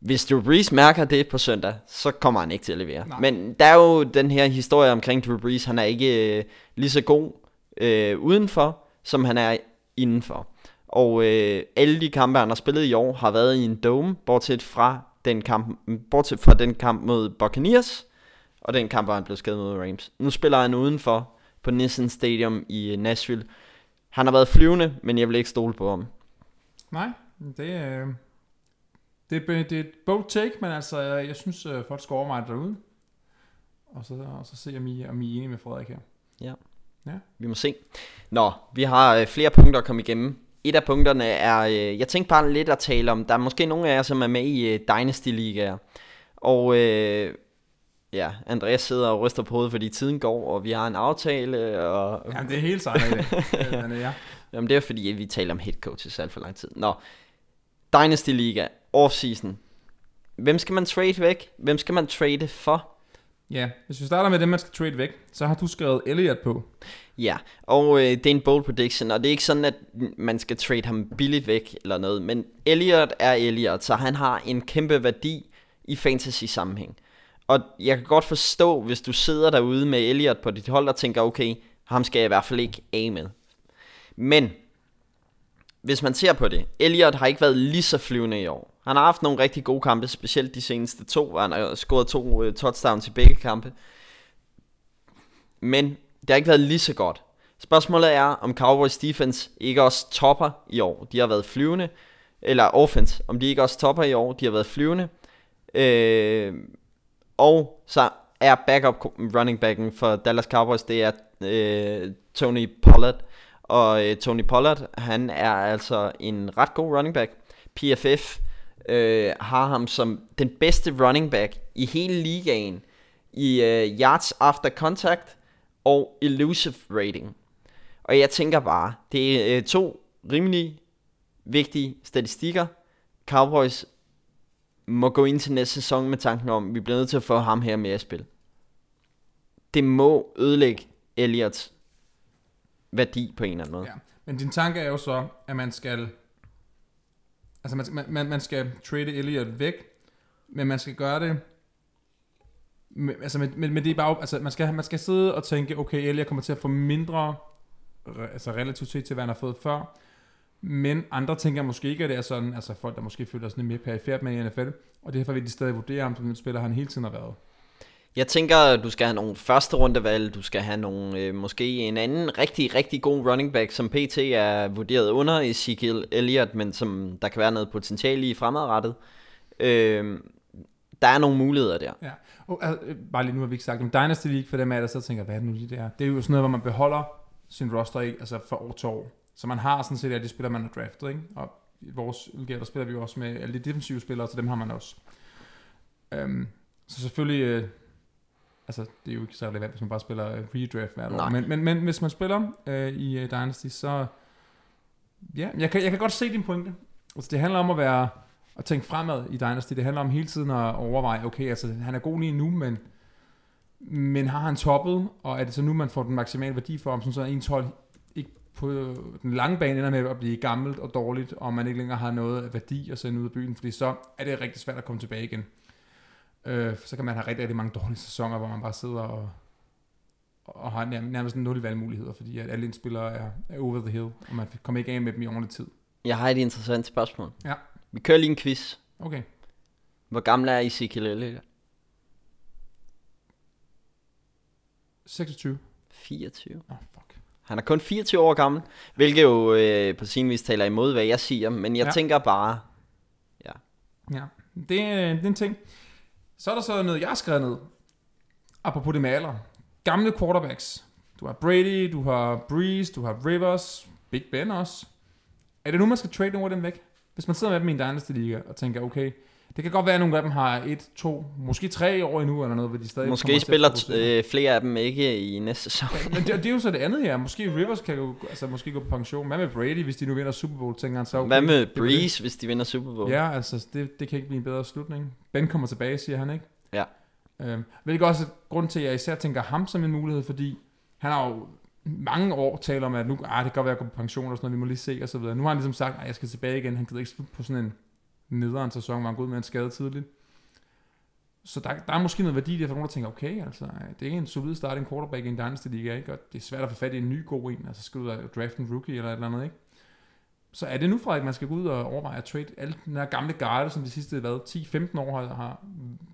Hvis Drew Brees mærker det på søndag, så kommer han ikke til at levere. Nej. Men der er jo den her historie omkring Drew Brees, han er ikke uh, lige så god uh, udenfor, som han er indenfor. Og uh, alle de kampe, han har spillet i år, har været i en dome, bortset fra den kamp, bortset fra den kamp mod Buccaneers, og den kamp, hvor han blev skadet mod Rams. Nu spiller han udenfor på Nissan Stadium i øh, Nashville. Han har været flyvende, men jeg vil ikke stole på ham. Nej, det er... Det er, det er et bold take, men altså, jeg synes, øh, folk skal overveje det derude. Og så, og så se, om I, om I er enige med Frederik her. Vi må se. Nå, vi har øh, flere punkter at komme igennem. Et af punkterne er, øh, jeg tænkte bare lidt at tale om, der er måske nogle af jer, som er med i øh, Dynasty Ligaer. Og øh, ja, Andreas sidder og ryster på hovedet, fordi tiden går, og vi har en aftale, og Jamen, det er helt sejt. Øh, <laughs> men, øh, ja. Jamen det er fordi, vi taler om head coaches alt for lang tid. Nå, Dynasty Liga, offseason. Hvem skal man trade væk? Hvem skal man trade for? ja, hvis vi starter med dem, man skal trade væk, så har du skrevet Elliot på. Ja, og øh, det er en bold prediction, og det er ikke sådan, at man skal trade ham billigt væk eller noget, men Elliot er Elliot, så han har en kæmpe værdi i fantasy sammenhæng. Og jeg kan godt forstå, hvis du sidder derude med Elliot på dit hold og tænker, okay, ham skal jeg i hvert fald ikke af med. Men, hvis man ser på det, Elliot har ikke været lige så flyvende i år. Han har haft nogle rigtig gode kampe, specielt de seneste to, hvor han har scoret to øh, touchdowns i begge kampe. men det har ikke været lige så godt. Spørgsmålet er, om Cowboys defense ikke også topper i år. De har været flyvende, eller offense, om de ikke også topper i år. De har været flyvende. Øh, og så er backup running backen for Dallas Cowboys, det er øh, Tony Pollard. Og øh, Tony Pollard, han er altså en ret god running back. PFF øh, har ham som den bedste running back i hele ligaen i øh, yards after contact og elusive rating. Og jeg tænker bare, det er øh, to rimelig vigtige statistikker. Cowboys må gå ind til næste sæson med tanken om, at vi bliver nødt til at få ham her med at spille. Det må ødelægge Elliots værdi på en eller anden måde. Ja. Men din tanke er jo så, at man skal... Altså, man, man, man skal trade Elliot væk, men man skal gøre det... men, altså, men, men, men det er bare... Altså, man skal, man skal sidde og tænke, okay, Elliot kommer til at få mindre... Altså, relativt set til, hvad han har fået før. Men andre tænker måske ikke, at det er sådan... Altså, folk, der måske føler sådan lidt mere perifært med i NFL. Og derfor vil de stadig vurdere ham som den spiller, han hele tiden har været. Jeg tænker, du skal have nogle første rundevalg, du skal have nogle, øh, måske en anden rigtig, rigtig god running back, som PT er vurderet under i Ezekiel Elliott, men som der kan være noget potentiale i fremadrettet. Øh, der er nogle muligheder der. Ja, og altså, øh, bare lige nu har vi ikke sagt, om Dynasty League for dem af der så tænker, hvad er det nu lige der? Det er jo sådan noget, hvor man beholder sin roster ikke, altså fra år til år. Så man har sådan set alle de spillere, man har draftet, ikke? Og i vores udgave, der spiller vi jo også med alle de defensive spillere, så dem har man også. Øhm, så selvfølgelig, øh, altså det er jo ikke så relevant, hvis man bare spiller øh, redraft hvert år. Men, men, men hvis man spiller øh, i øh, Dynasty, så ja, jeg kan, jeg kan godt se din pointe. Altså det handler om at være, at tænke fremad i Dynasty. Det handler om hele tiden at overveje, okay, altså han er god lige nu, men, men har han toppet, og er det så nu, man får den maksimale værdi for ham, sådan så ens hold ikke på den lange bane ender med at blive gammelt og dårligt, og man ikke længere har noget værdi at sende ud af byen, fordi så er det rigtig svært at komme tilbage igen. Øh, så kan man have rigtig, rigtig mange dårlige sæsoner, hvor man bare sidder og, og har nærmest, nul valgmuligheder, fordi at alle ens spillere er, er over the hill, og man kommer ikke af med dem i ordentlig tid. Jeg har et interessant spørgsmål. Ja. Vi kører lige en quiz. Okay. Hvor gammel er Ezekiel Elliott? 26. 24. Åh, oh, fuck. Han er kun 24 år gammel, hvilket jo øh, på sin vis taler imod, hvad jeg siger, men jeg Ja. tænker bare, ja, Ja, det, er- det er en ting. Så er der så noget, jeg har skrevet ned. Apropos det med alder. Gamle quarterbacks. Du har Brady, du har Breeze, du har Rivers, Big Ben også. Er det nu, man skal trade nogle af dem væk? Hvis man sidder med dem i en Dynasty Liga og tænker, okay, det kan godt være, at nogle af dem har et, to, måske tre år endnu, eller noget, hvor de stadig måske spiller øh, flere af dem ikke i næste sæson. Men det, <laughs> det, er jo så det andet her. Måske Rivers kan jo altså, måske gå på pension. Hvad med Brady, hvis de nu vinder Super Bowl, tænker han så, okay, Hvad med det. Breeze, hvis de vinder Super Bowl? Ja, altså, det, det kan ikke blive en bedre slutning. Ben kommer tilbage, siger han, ikke? Ja. Øhm, hvilket også er grund til, at jeg især tænker ham som en mulighed, fordi han har jo mange år talt om, at nu, ah, det kan godt være, at jeg går på pension og sådan noget, vi må lige se og så videre. Nu har han ligesom sagt, at jeg skal tilbage igen. Han gider ikke slutte på sådan en nederen sæson, hvor han ud med en skade tidligt. Så der, der er måske noget værdi i det, for nogen, der tænker, okay, altså, det er en solid starting quarterback i en Dynasty Liga, ikke? Og det er svært at få fat i en ny god en, altså skal ud og drafte en rookie eller et eller andet, ikke? Så er det nu, Frederik, man skal gå ud og overveje at trade alle den her gamle garde, som de sidste hvad, 10-15 år har, har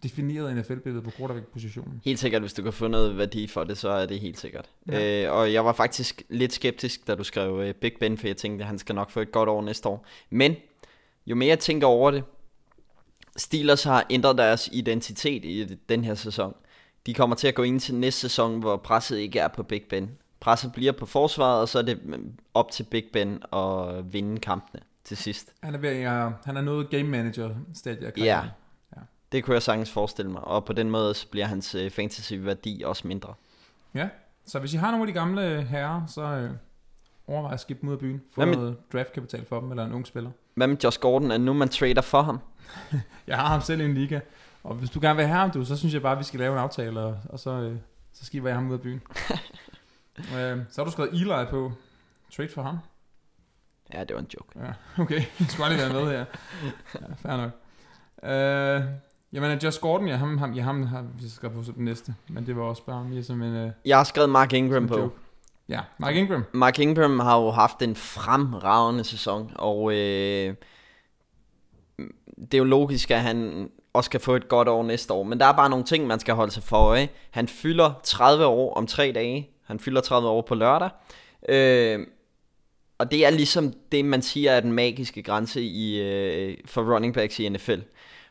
defineret NFL-billedet på quarterback-positionen? Helt sikkert, hvis du kan få noget værdi for det, så er det helt sikkert. Ja. Øh, og jeg var faktisk lidt skeptisk, da du skrev øh, Big Ben, for jeg tænkte, at han skal nok få et godt år næste år. Men jo mere jeg tænker over det, Steelers har ændret deres identitet i den her sæson. De kommer til at gå ind til næste sæson, hvor presset ikke er på Big Ben. Presset bliver på forsvaret, og så er det mm, op til Big Ben at vinde kampene til sidst. Han er, ved, at, han er noget game manager stadie af Ja. Ja. det kunne jeg sagtens forestille mig. Og på den måde så bliver hans øh, fantasy-værdi også mindre. ja. Så hvis I har nogle af de gamle herrer, så øh, overvej at skifte dem ud af byen. Få noget draftkapital for dem, eller en ung spiller. Hvad med Josh Gordon? Er nu, man trader for ham? <laughs> Jeg har ham selv i en liga, og hvis du gerne vil have ham, du, så synes jeg bare, at vi skal lave en aftale, og, og så, øh, så skiver jeg ham ud af byen. <laughs> øh, så har du skrevet Eli på. Trade for ham. Ja, det var en joke. Ja, okay. <laughs> Jeg skal bare lige være med her. Ja, fair nok. Øh, jamen, Josh Gordon, ja, ham, ham, ja, ham har vi skrevet på som den næste. Men det var også bare mere som en, øh, Jeg har skrevet Mark Ingram på. joke. Ja, Mark Ingram. Mark Ingram har jo haft en fremragende sæson, og øh, det er jo logisk, at han også kan få et godt år næste år. Men der er bare nogle ting, man skal holde sig for øje. Han fylder 30 år om tre dage. Han fylder 30 år på lørdag. Øh, og det er ligesom det, man siger er den magiske grænse i, øh, for running backs i NFL.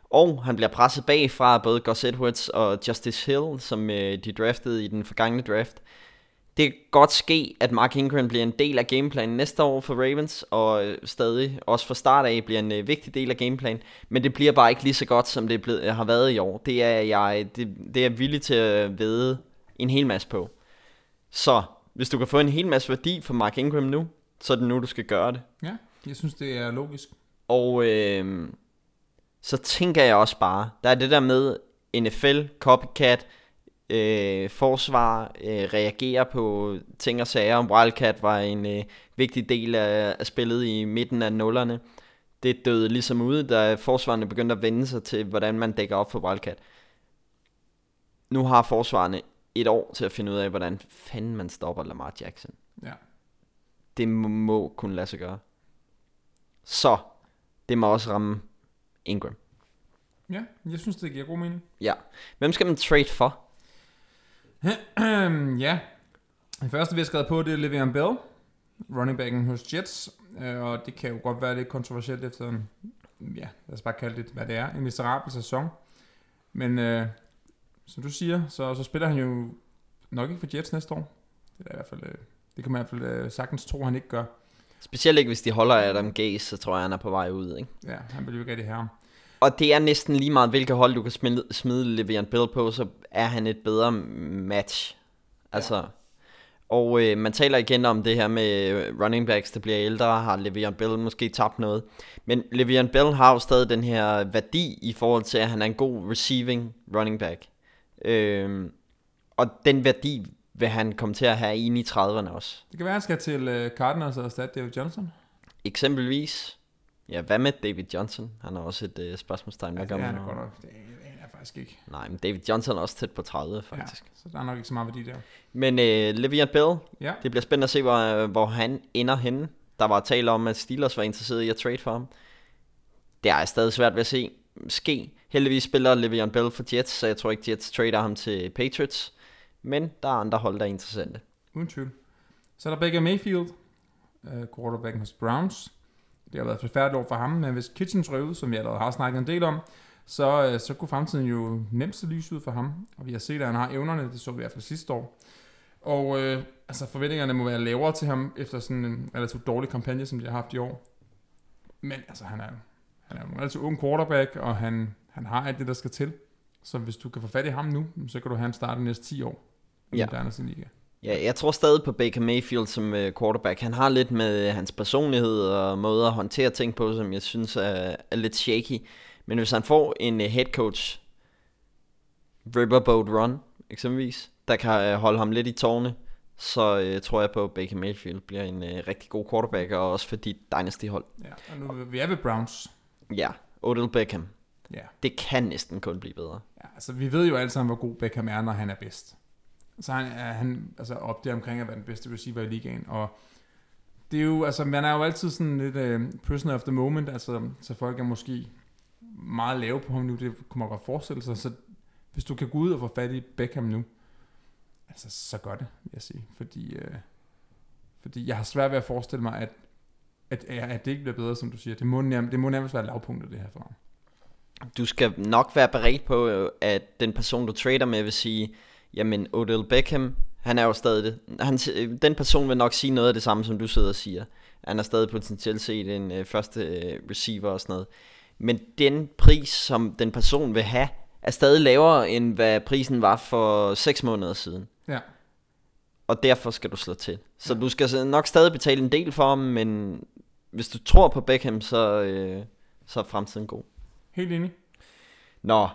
Og han bliver presset bagfra af både Gus Edwards og Justice Hill, som øh, de draftede i den forgangne draft. Det kan godt ske, at Mark Ingram bliver en del af gameplanen næste år for Ravens, og øh, stadig også fra start af bliver en øh, vigtig del af gameplanen, men det bliver bare ikke lige så godt, som det blevet, har været i år. Det er jeg det, det er jeg villig til at vide en hel masse på. Så hvis du kan få en hel masse værdi for Mark Ingram nu, så er det nu, du skal gøre det. Ja, jeg synes, det er logisk. Og øh, så tænker jeg også bare, der er det der med NFL, copycat, øh, forsvar, øh, reagere på ting og sager. Wildcat var en øh, vigtig del af, af spillet i midten af nullerne. Det døde ligesom ude, da forsvarerne begyndte at vende sig til, hvordan man dækker op for Wildcat. Nu har forsvarerne et år til at finde ud af, hvordan fanden man stopper Lamar Jackson. Ja. Det må, må kunne lade sig gøre. Så, det må også ramme Ingram. Ja, jeg synes, det giver god mening. Ja. Hvem skal man trade for? <clears throat> ja, den første, vi har skrevet på, det er Le'Veon Bell, running backen hos Jets, øh, og det kan jo godt være lidt kontroversielt efter en, ja, lad os bare kalde det, hvad det er, en miserabel sæson. Men øh, som du siger, så, så spiller han jo nok ikke for Jets næste år. Det er i hvert fald, øh, det kan man i hvert fald øh, sagtens tro, han ikke gør. Specielt ikke, hvis de holder Adam Gase, så tror jeg, han er på vej ud, ikke? Ja, han vil jo ikke rigtig have ham. Og det er næsten lige meget, hvilket hold du kan smide, smide Le'Veon Bell på, så er han et bedre match. Altså, ja. og øh, man taler igen om det her med running backs, der bliver ældre, har Le'Veon Bell måske tabt noget. Men Le'Veon Bell har jo stadig den her værdi i forhold til, at han er en god receiving running back. Øh, og den værdi vil han komme til at have ind i 30'erne også. Det kan være, at han skal til øh, Cardinals og erstatte David Johnson. Eksempelvis. Ja, hvad med David Johnson? Han har også et øh, spørgsmålstegn. Ja, det er han godt nok. Det er han er faktisk ikke. Nej, men David Johnson er også tæt på 30, faktisk. Ja, så der er nok ikke så meget værdi der. Men øh, Le'Veon Bell, Ja, det bliver spændende at se, hvor, hvor han ender henne. Der var tale om, at Steelers var interesseret i at trade for ham. Det er stadig svært ved at se ske. Heldigvis spiller Le'Veon Bell for Jets, så jeg tror ikke, Jets trader ham til Patriots. Men der er andre hold, der er interessante. uden tvivl. Så er der Baker Mayfield, uh, quarterbacken hos Browns. Det har været et forfærdeligt år for ham, men hvis Kitchens røv ud, som vi allerede har snakket en del om, så, uh, så kunne fremtiden jo nemt se lys ud for ham. Og vi har set, at han har evnerne, det så vi i hvert fald sidste år. Og uh, altså forventningerne må være lavere til ham, efter sådan en relativt dårlig kampagne, som de har haft i år. Men altså, han er, han er en relativt ung quarterback, og han, han har alt det, der skal til. Så hvis du kan få fat i ham nu, så kan du have han starte de næste 10 år i Ja. Dynasty Liga. Ja, jeg tror stadig på Baker Mayfield som øh, quarterback. Han har lidt med hans personlighed og måde at håndtere ting på, som jeg synes er, er lidt shaky. Men hvis han får en øh, head coach, Riverboat Run eksempelvis, der kan øh, holde ham lidt i tårne, så øh, tror jeg på, at Baker Mayfield bliver en øh, rigtig god quarterback, og også for dit dynasty-hold. Ja, og nu vi er ved Browns. Ja, Odell Beckham. Ja. Det kan næsten kun blive bedre. ja, altså vi ved jo alle sammen, hvor god Beckham er, når han er bedst. Så han er han, altså op der omkring at være den bedste receiver i ligaen, og det er jo, altså man er jo altid sådan lidt uh, prisoner of the moment, altså så folk er måske meget lave på ham nu, det kunne man godt forestille sig, så hvis du kan gå ud og få fat i Beckham nu, altså så gør det, vil jeg sige, fordi, uh, fordi jeg har svært ved at forestille mig, at, at, at det ikke bliver bedre, som du siger. Det må, nærmest, det må nærmest være lavpunktet, det her for ham. Du skal nok være beredt på, øh, at den person, du trader med, vil sige, jamen Odell Beckham, han er jo stadig det. Han, øh, den person vil nok sige noget af det samme, som du sidder og siger. Han er stadig potentielt set en øh, første øh, receiver og sådan noget. Men den pris, som den person vil have, er stadig lavere, end hvad prisen var for 6 måneder siden. Ja, Og derfor skal du slå til. Så du skal nok stadig betale en del for ham, men hvis du tror på Beckham, så, øh, så er fremtiden god. helt enig. Nå,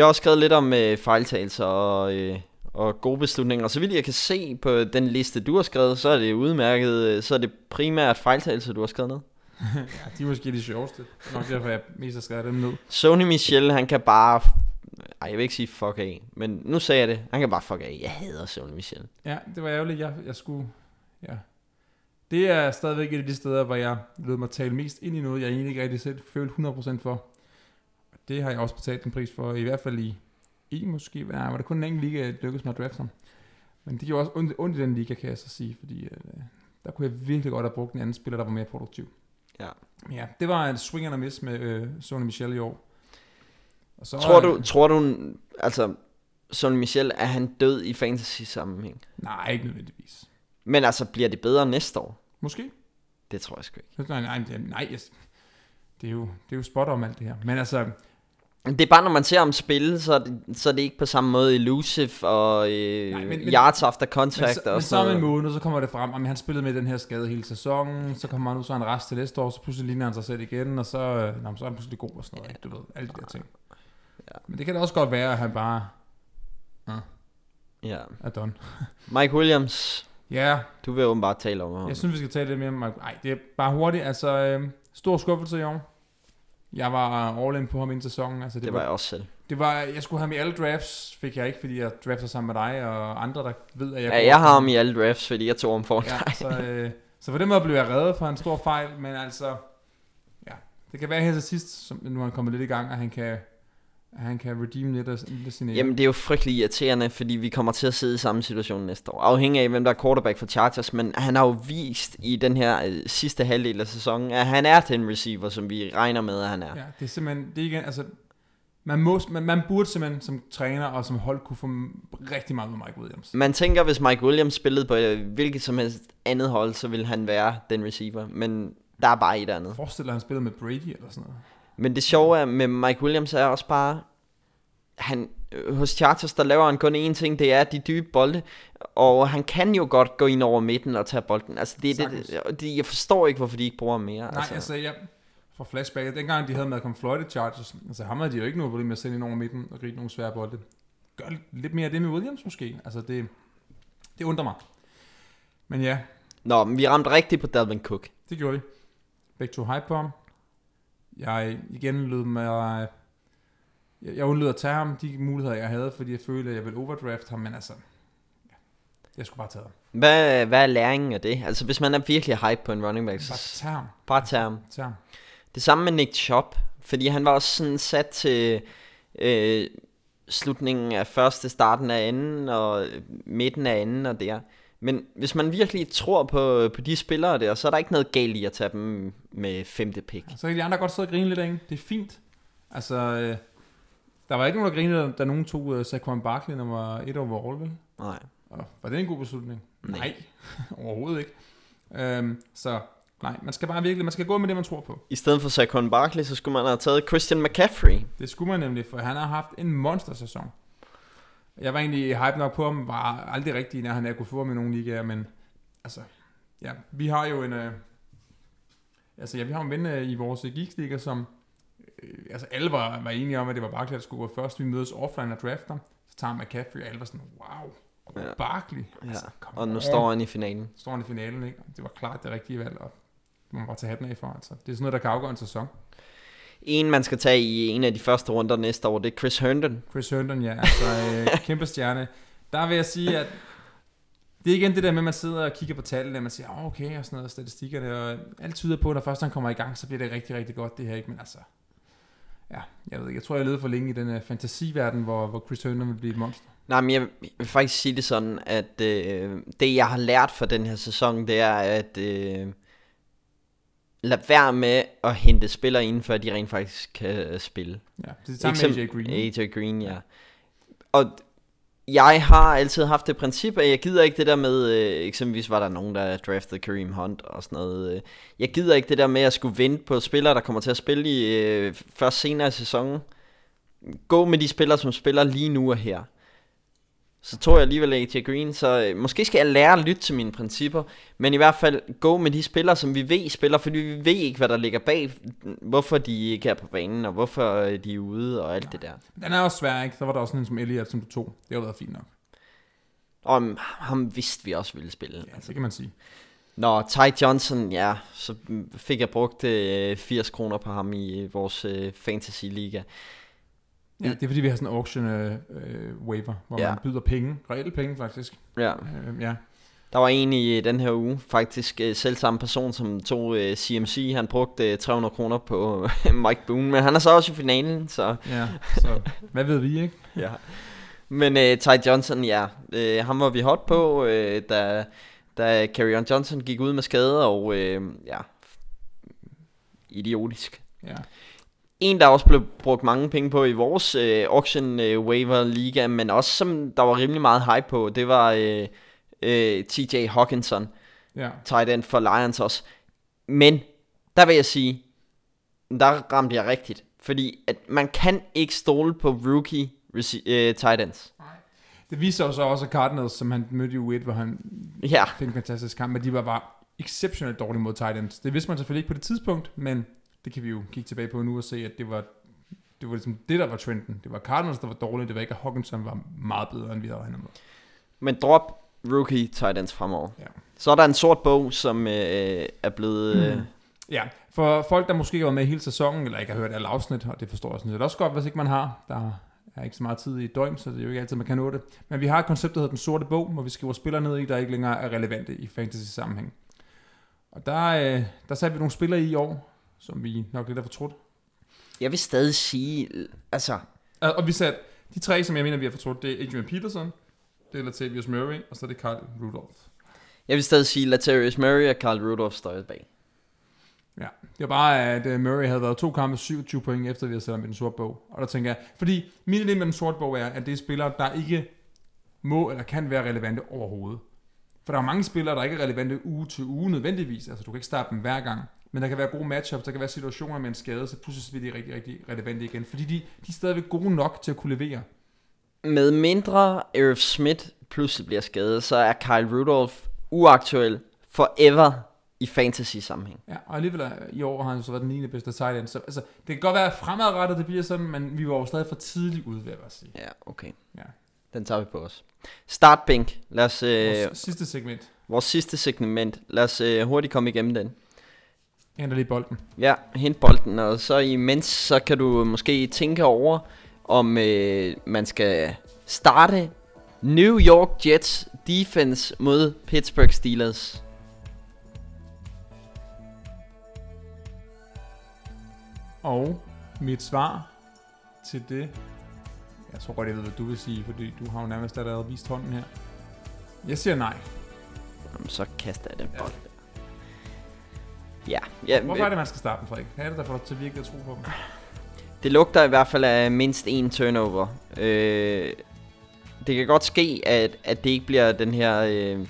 vi har også skrevet lidt om øh, fejltagelser og, øh, og gode beslutninger. Og så vidt jeg kan se på den liste, du har skrevet, så er det udmærket, øh, så er det primært fejltagelser, du har skrevet ned. <laughs> Ja, de er måske de sjoveste. Det er nok derfor, jeg mest har skrevet dem ned. Sony Michel, han kan bare... Ej, jeg vil ikke sige fuck af, men nu sagde jeg det. Han kan bare fuck af. Jeg hader Sony Michel. Ja, det var ærgerligt. Jeg, jeg skulle... Ja. Det er stadigvæk et af de steder, hvor jeg lød mig tale mest ind i noget, jeg egentlig ikke rigtig selv følte 100% for. Det har jeg også betalt en pris for, i hvert fald i i måske, ja, var det kun en enkelt liga, det lykkedes mig at drafte ham. Men det gjorde også ondt, ondt i den liga, kan jeg så sige, fordi øh, der kunne jeg virkelig godt have brugt en anden spiller, der var mere produktiv. Ja. Ja, det var en swing and a miss med øh, Sonny Michel i år. Og så, Tror øh, du, tror du, altså, Sonny Michel, er han død i fantasy sammenhæng? Nej, ikke nødvendigvis. Men altså, bliver det bedre næste år? Måske. Det tror jeg sgu ikke. Nej, nej, nej, nej yes. det, er jo, det er jo spot om alt det her. Men altså, Det er bare, når man ser ham spille, så er det, så er det ikke på samme måde elusive og øh, Nej, men- men- yards after men, contact så, og men så sådan om en måned, så kommer det frem, at han spillede med den her skade hele sæsonen, så kommer han ud, så han rest til næste år, så pludselig ligner han sig selv igen, og så, øh, nå, men så er han pludselig god og sådan noget, ikke? du ved, alle de der ting. Ja. Men det kan da også godt være, at han bare Ja. er done. <laughs> Mike Williams, Ja, du vil åbenbart tale om ham. jeg synes, vi skal tale lidt mere om Mike. Ej, det er bare hurtigt, altså, øh, stor skuffelse i år. Jeg var all in på ham inden sæsonen. Altså, det, det var jeg også selv. Det var, jeg skulle have ham i alle drafts, fik jeg ikke, fordi jeg drafter sammen med dig og andre, der ved, at jeg... Ja, jeg har ham i alle drafts, fordi jeg tog ham for Ja, dig. så, øh, så på den måde blev jeg reddet for en stor fejl, men altså, ja, det kan være her til sidst, som nu er han kommet lidt i gang, at han kan, han kan redeem lidt af af sine Jamen, det er jo frygtelig irriterende, fordi vi kommer til at sidde i samme situation næste år. Afhængig af, hvem der er quarterback for Chargers, men han har jo vist i den her øh, sidste halvdel af sæsonen, at han er den receiver, som vi regner med, at han er. Ja, det er simpelthen, det er igen, altså, man, må, man, man burde simpelthen som træner og som hold kunne få rigtig meget med Mike Williams. Man tænker, hvis Mike Williams spillede på øh, hvilket som helst andet hold, så ville han være den receiver, men der er bare et andet. Forestil dig, at han spillede med Brady eller sådan noget. Men det sjove er med Mike Williams er også bare, han, øh, hos Chargers, der laver han kun én ting, det er de dybe bolde, og han kan jo godt gå ind over midten og tage bolden. Altså, det, er det, det, jeg forstår ikke, hvorfor de ikke bruger ham mere. Nej, altså, jeg får flashback. Dengang de havde Malcolm Floyd i Chargers, altså ham havde de jo ikke noget problem med at sende ind over midten og gribe nogle svære bolde. Gør lidt mere af det med Williams måske. Altså det, det undrer mig. Men ja, Nå, men vi ramte rigtigt på Dalvin Cook. det gjorde de. Begge to hype på ham. Jeg igen lød mig... Jeg, jeg undlod at tage ham de muligheder, jeg havde, fordi jeg følte, at jeg ville overdraft ham, men altså... Ja, jeg skulle bare tage ham. Hvad, hvad er læringen af det? Altså, hvis man er virkelig hype på en running back, Bare så tage ham. bare tag ham. Tag ham. Det samme med Nick Chubb, fordi han var også sådan sat til øh, slutningen af første, starten af anden, og midten af anden og der. Men hvis man virkelig tror på, på de spillere der, så er der ikke noget galt i at tage dem med femte pick. Så kan de andre godt sidde og grine lidt af. Det er fint. Altså, øh, der var ikke nogen, der grinede, da nogen tog uh, Saquon Barkley nummer 1 overall, vel? Nej. Og var det en god beslutning? Nej. Nej, <laughs> overhovedet ikke. Øhm, så nej, man skal bare virkelig, man skal gå med det, man tror på. I stedet for Saquon Barkley, så skulle man have taget Christian McCaffrey. Det skulle man nemlig, for han har haft en monster-sæson. Jeg var egentlig hype nok på ham, var aldrig rigtig nær han er kunne få i nogle ligaer, men altså, ja, vi har jo en, øh, altså ja, vi har en ven øh, i vores Geeks-liga, som, øh, altså alle var, var enige om, at det var Barkley, der skulle gå først. Vi mødes offline og drafter, så tager McCaffrey, og alle var sådan, wow, Ja. ja. Barkley. Ja. come Og nu on. står han i finalen. står han i finalen, ikke? Det var klart det rigtige valg, og man bare tage hatten af for. Altså. Det er sådan noget, der kan afgøre en sæson. En, man skal tage i en af de første runder næste år, det er Chris Herndon. Chris Herndon, ja, altså øh, <laughs> kæmpe stjerne. Der vil jeg sige, at det er igen det der med, at man sidder og kigger på tallene, og man siger, oh, okay, og sådan noget, statistikkerne, og alt tyder på, at når først han kommer i gang, så bliver det rigtig, rigtig godt, det her, ikke? Men altså, ja, jeg ved ikke, jeg tror, jeg levede for længe i den uh, fantasiverden, hvor, hvor Chris Herndon vil blive et monster. Nej, men jeg vil faktisk sige det sådan, at øh, det jeg har lært for den her sæson, det er at øh, lade være med at hente spillere inden for, at de rent faktisk kan spille. Ja, det er det samme med AJ Green. AJ Green, ja. Og jeg har altid haft det princip, at jeg gider ikke det der med, øh, eksempelvis var der nogen, der draftede Kareem Hunt og sådan noget. Øh, jeg gider ikke det der med at skulle vente på spillere, der kommer til at spille i øh, først senere i sæsonen. Gå med de spillere, som spiller lige nu og her. Så tror jeg alligevel AJ Green, så øh, måske skal jeg lære at lytte til mine principper, men i hvert fald gå med de spillere, som vi ved spiller, fordi vi ved ikke, hvad der ligger bag, hvorfor de ikke er på banen, og hvorfor øh, de er ude, og alt det der. Den er også svær, ikke? Så var der også en som Elliot, som du tog. Det har været fint nok. Og ham vidste vi også ville spille. Ja, det kan man sige. Nå, Ty Johnson, ja, så fik jeg brugt øh, 80 kroner på ham i øh, vores øh, fantasy-liga. Ja, det er fordi, vi har sådan en auction øh, øh, waiver, hvor Ja. man byder penge, reelle penge faktisk. Ja. Øh, ja. Der var en i den her uge, faktisk øh, selv samme person, som tog øh, CMC. Han brugte øh, 300 kroner på øh, <laughs> Mike Boone, men han er så også i finalen, så... Ja, så hvad ved vi, ikke? <laughs> ja. Men øh, Ty Johnson, ja, øh, ham var vi hot på, øh, da, da Carrion Johnson gik ud med skade, og øh, ja, idiotisk. Ja. En, der også blev brugt mange penge på i vores øh, auction øh, waiver liga, men også som der var rimelig meget hype på, det var øh, øh, TJ Hawkinson, Ja. tight end for Lions også. Men, der vil jeg sige, der ramte jeg rigtigt. Fordi at man kan ikke stole på rookie øh, tight ends. Det viser jo så også at Cardinals, som han mødte i U1, hvor han Ja, fik en fantastisk kamp, men de var bare exceptionelt dårlige mod tight ends. Det vidste man selvfølgelig ikke på det tidspunkt, men det kan vi jo kigge tilbage på nu og se, at det var det var ligesom det, der var trenden. Det var Cardinals, der var dårlige. Det var ikke, at Hawkinson var meget bedre, end vi havde regnet med. men drop rookie tight ends fremover. Ja. Så er der en sort bog, som øh, er blevet... Øh, Ja, for folk, der måske ikke været med hele sæsonen, eller ikke har hørt alle afsnit, og det forstår jeg sådan set også godt, hvis ikke man har. Der er ikke så meget tid i døgn, så det er jo ikke altid, man kan nå det. Men vi har et koncept, der hedder Den Sorte Bog, hvor vi skriver spillere ned i, der ikke længere er relevante i fantasy-sammenhæng. Og der, øh, der satte vi nogle spillere i i år, som vi nok lidt har fortrudt. jeg vil stadig sige... Altså, Og og vi satte de tre, som jeg mener, vi har fortrudt, det er Adrian Peterson, det er Latavius Murray, og så er det Carl Rudolph. jeg vil stadig sige, Latarius Murray og Carl Rudolph står bag. Ja, det var bare, at øh, Murray havde været to kampe 27 point, efter vi havde sat ham i den sorte bog. Og der tænker jeg, fordi min idé med den sorte bog er, at det er spillere, der ikke må eller kan være relevante overhovedet. For der er mange spillere, der ikke er relevante uge til uge nødvendigvis. Altså du kan ikke starte dem hver gang. Men der kan være gode matchups, der kan være situationer med en skade, så pludselig bliver de rigtig, rigtig relevante igen. Fordi de, de er stadigvæk gode nok til at kunne levere. Med mindre Irv Smith pludselig bliver skadet, så er Kyle Rudolph uaktuel forever i fantasy-sammenhæng. Ja, og alligevel i år har han så været den 9. bedste tight end. Så altså, det kan godt være fremadrettet, det bliver sådan, men vi var jo stadig for tidligt ude, vil jeg bare sige. Ja, okay. Ja. Den tager vi på os. Startbænk. Lad os, øh, Vores sidste segment. vores sidste segment. Lad os øh, hurtigt komme igennem den. Henter lige bolden. Ja, hent bolden, og så imens, så kan du måske tænke over, om øh, man skal starte New York Jets defense mod Pittsburgh Steelers. Og mit svar til det, jeg tror godt, jeg ved, hvad du vil sige, fordi du har jo nærmest allerede vist hånden her. Jeg siger nej. Jamen, så kaster jeg den bold. Ja, ja Hvorfor er det, man skal starte den, Frederik? Hvad er det, der får dig til virkelig at tro på dem? Det lugter i hvert fald af mindst en turnover. Øh, det kan godt ske, at, at det ikke bliver den her... Øh,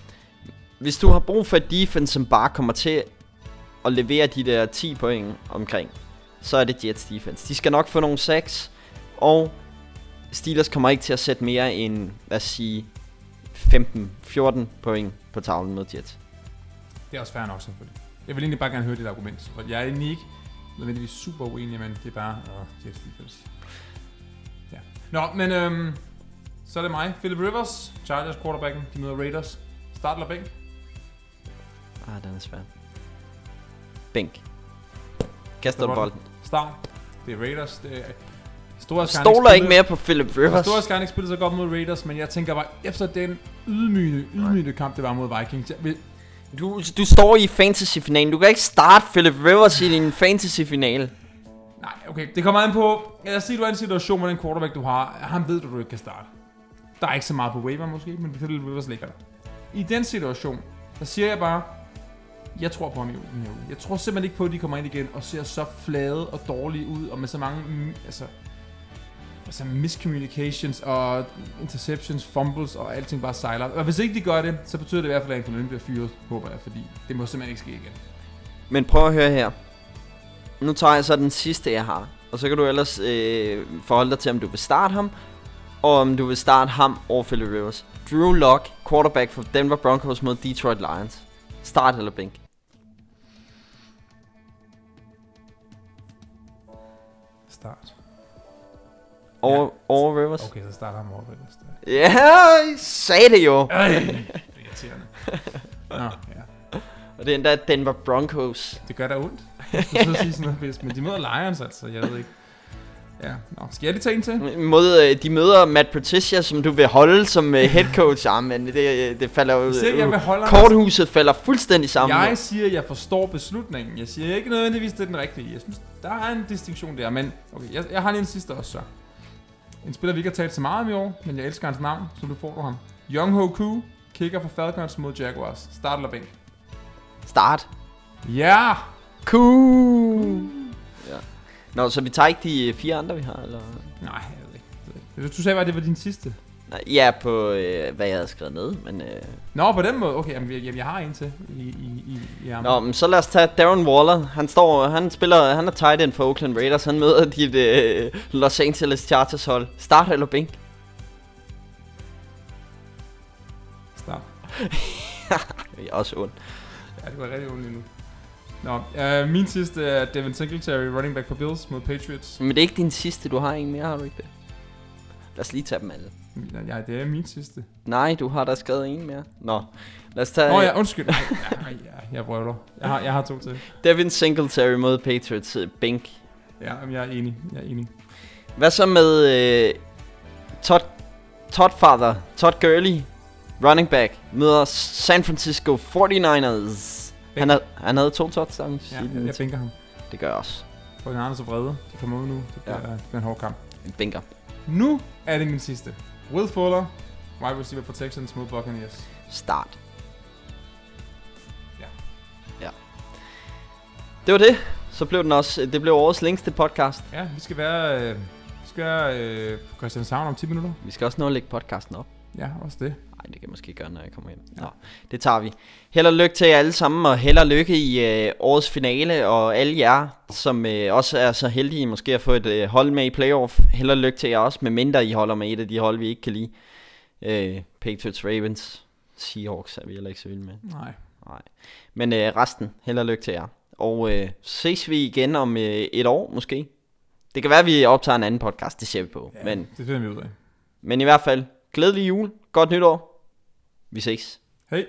hvis du har brug for et defense, som bare kommer til at levere de der 10 point omkring, så er det Jets defense. De skal nok få nogle sacks, og Steelers kommer ikke til at sætte mere end, lad os sige, 15-14 point på tavlen mod Jets. Det er også fair nok, selvfølgelig. Jeg vil egentlig bare gerne høre dit argument. For jeg er egentlig ikke nødvendigvis super uenig, men det er bare... Åh, Jets defense. Ja. Nå, men øhm, så er det mig. Philip Rivers, Chargers quarterbacken. De møder Raiders. Start eller bænk? Ah, den er svær. Bænk. Kaster du bolden. Start. Det er Raiders. Det er, Store Stoler ikke mere på Philip Rivers. Store ikke spille så godt mod Raiders, men jeg tænker bare, efter den ydmygende, ydmygende kamp, det var mod Vikings, jeg vil, du, du står i fantasy-finalen. Du kan ikke starte Philip Rivers i din fantasy-finale. Nej, okay, det kommer an på... Lad os sige, du er i en situation, med den quarterback, du har, Han ved du, du ikke kan starte. Der er ikke så meget på waiver måske, men Philip Rivers ligger der. I den situation, der siger jeg bare, jeg tror på ham i den her uge. Jeg tror simpelthen ikke på, at de kommer ind igen og ser så flade og dårlige ud, og med så mange altså, altså miscommunications og interceptions, fumbles og alting bare sejler. Og hvis ikke de gør det, så betyder det i hvert fald, at Anthony bliver fyret, håber jeg, fordi det må simpelthen ikke ske igen. Men prøv at høre her. Nu tager jeg så den sidste, jeg har. Og så kan du ellers øh, forholde dig til, om du vil starte ham, og om du vil starte ham over Philip Rivers. Drew Lock, quarterback for Denver Broncos mod Detroit Lions. Start eller bænk? Start. Over, Ja. over Rivers? Okay, så starter han over Rivers. Ja, jeg sagde det jo. Er irriterende. <laughs> Nå, ja. Og det er endda Denver Broncos. Det gør da ondt. Jeg skulle sige sådan noget, hvis- men de møder Lions altså, jeg ved ikke. Ja, Nå, skal jeg lige tage en til? Mod, øh, de møder Matt Patricia, som du vil holde som øh, head coach. Ja, men det, det falder jo... Se, jeg vil holde korthuset falder fuldstændig sammen. Jeg siger, at jeg forstår beslutningen. Jeg siger ikke nødvendigvis, det er den rigtige. Jeg synes, der er en distinktion der, men okay, jeg, jeg har lige en sidste også så. En spiller, vi ikke har talt så meget om i år, men jeg elsker hans navn, så du får du ham. Young Ho Koo, kicker for Falcons mod Jaguars. Start eller bænk? Start. Ja! Cool. Ja. Nå, så vi tager ikke de fire andre, vi har, eller? Nej, jeg ved ikke. Jeg ved ikke. Du sagde bare, at det var din sidste. Nej, ja, på øh, hvad jeg havde skrevet ned, men... Øh... Nå, på den måde. Okay, jamen, jeg, jeg har en til i, i, i, i. Nå, men så lad os tage Darren Waller. Han står, han spiller, han er tight end for Oakland Raiders. Han møder <laughs> dit øh, Los Angeles Chargers hold. Start eller bænk? Start. <laughs> Det er også ondt. Ja, det var rigtig ondt lige nu. Nå, øh, min sidste er Devin Singletary, running back for Bills mod Patriots. Men det er ikke din sidste, du har en mere, har du ikke det? Lad os lige tage dem alle. Ja, det er min sidste. Nej, du har da skrevet en mere. Nå, lad os tage Nå ja, undskyld. Ej, ja, ja, jeg brøvler. Jeg har, jeg har to til. Devin Singletary mod Patriots øh, bænk. Ja, jeg er enig. Jeg er enig. Hvad så med øh, Todd, Todd Father, Todd Gurley, running back, møder San Francisco 49ers. Han, havde, han havde to touchdowns. Ja, jeg, jeg bænker ham. Det gør jeg også. For den er så vrede. De kommer ud nu. Det bliver, ja. det bliver en hård kamp. En bænker. Nu er det min sidste. Will Fuller, wide receiver for Texans mod Buccaneers. Start. Ja. Ja. Det var det. Så blev den også, det blev årets længste podcast. Ja, vi skal være, øh, vi skal være øh, Christianshavn om 10 minutter. Vi skal også nå at lægge podcasten op. Ja, også det. Nej, det kan jeg måske gøre, når jeg kommer hjem. Ja. Nå, det tager vi. Held og lykke til jer alle sammen, og held og lykke i øh, årets finale, og alle jer, som øh, også er så heldige måske at få et øh, hold med i playoff. Held og lykke til jer også, med mindre I holder med et af de hold, vi ikke kan lide. Øh, Patriots, Ravens, Seahawks er vi heller ikke så vilde med. Nej. Nej. Men øh, resten, held og lykke til jer. Og øh, ses vi igen om øh, et år måske. Det kan være, at vi optager en anden podcast, det ser vi på. Ja, Men, det finder vi ud af. men i hvert fald, glædelig jul, godt nytår. Vi ses. Hej.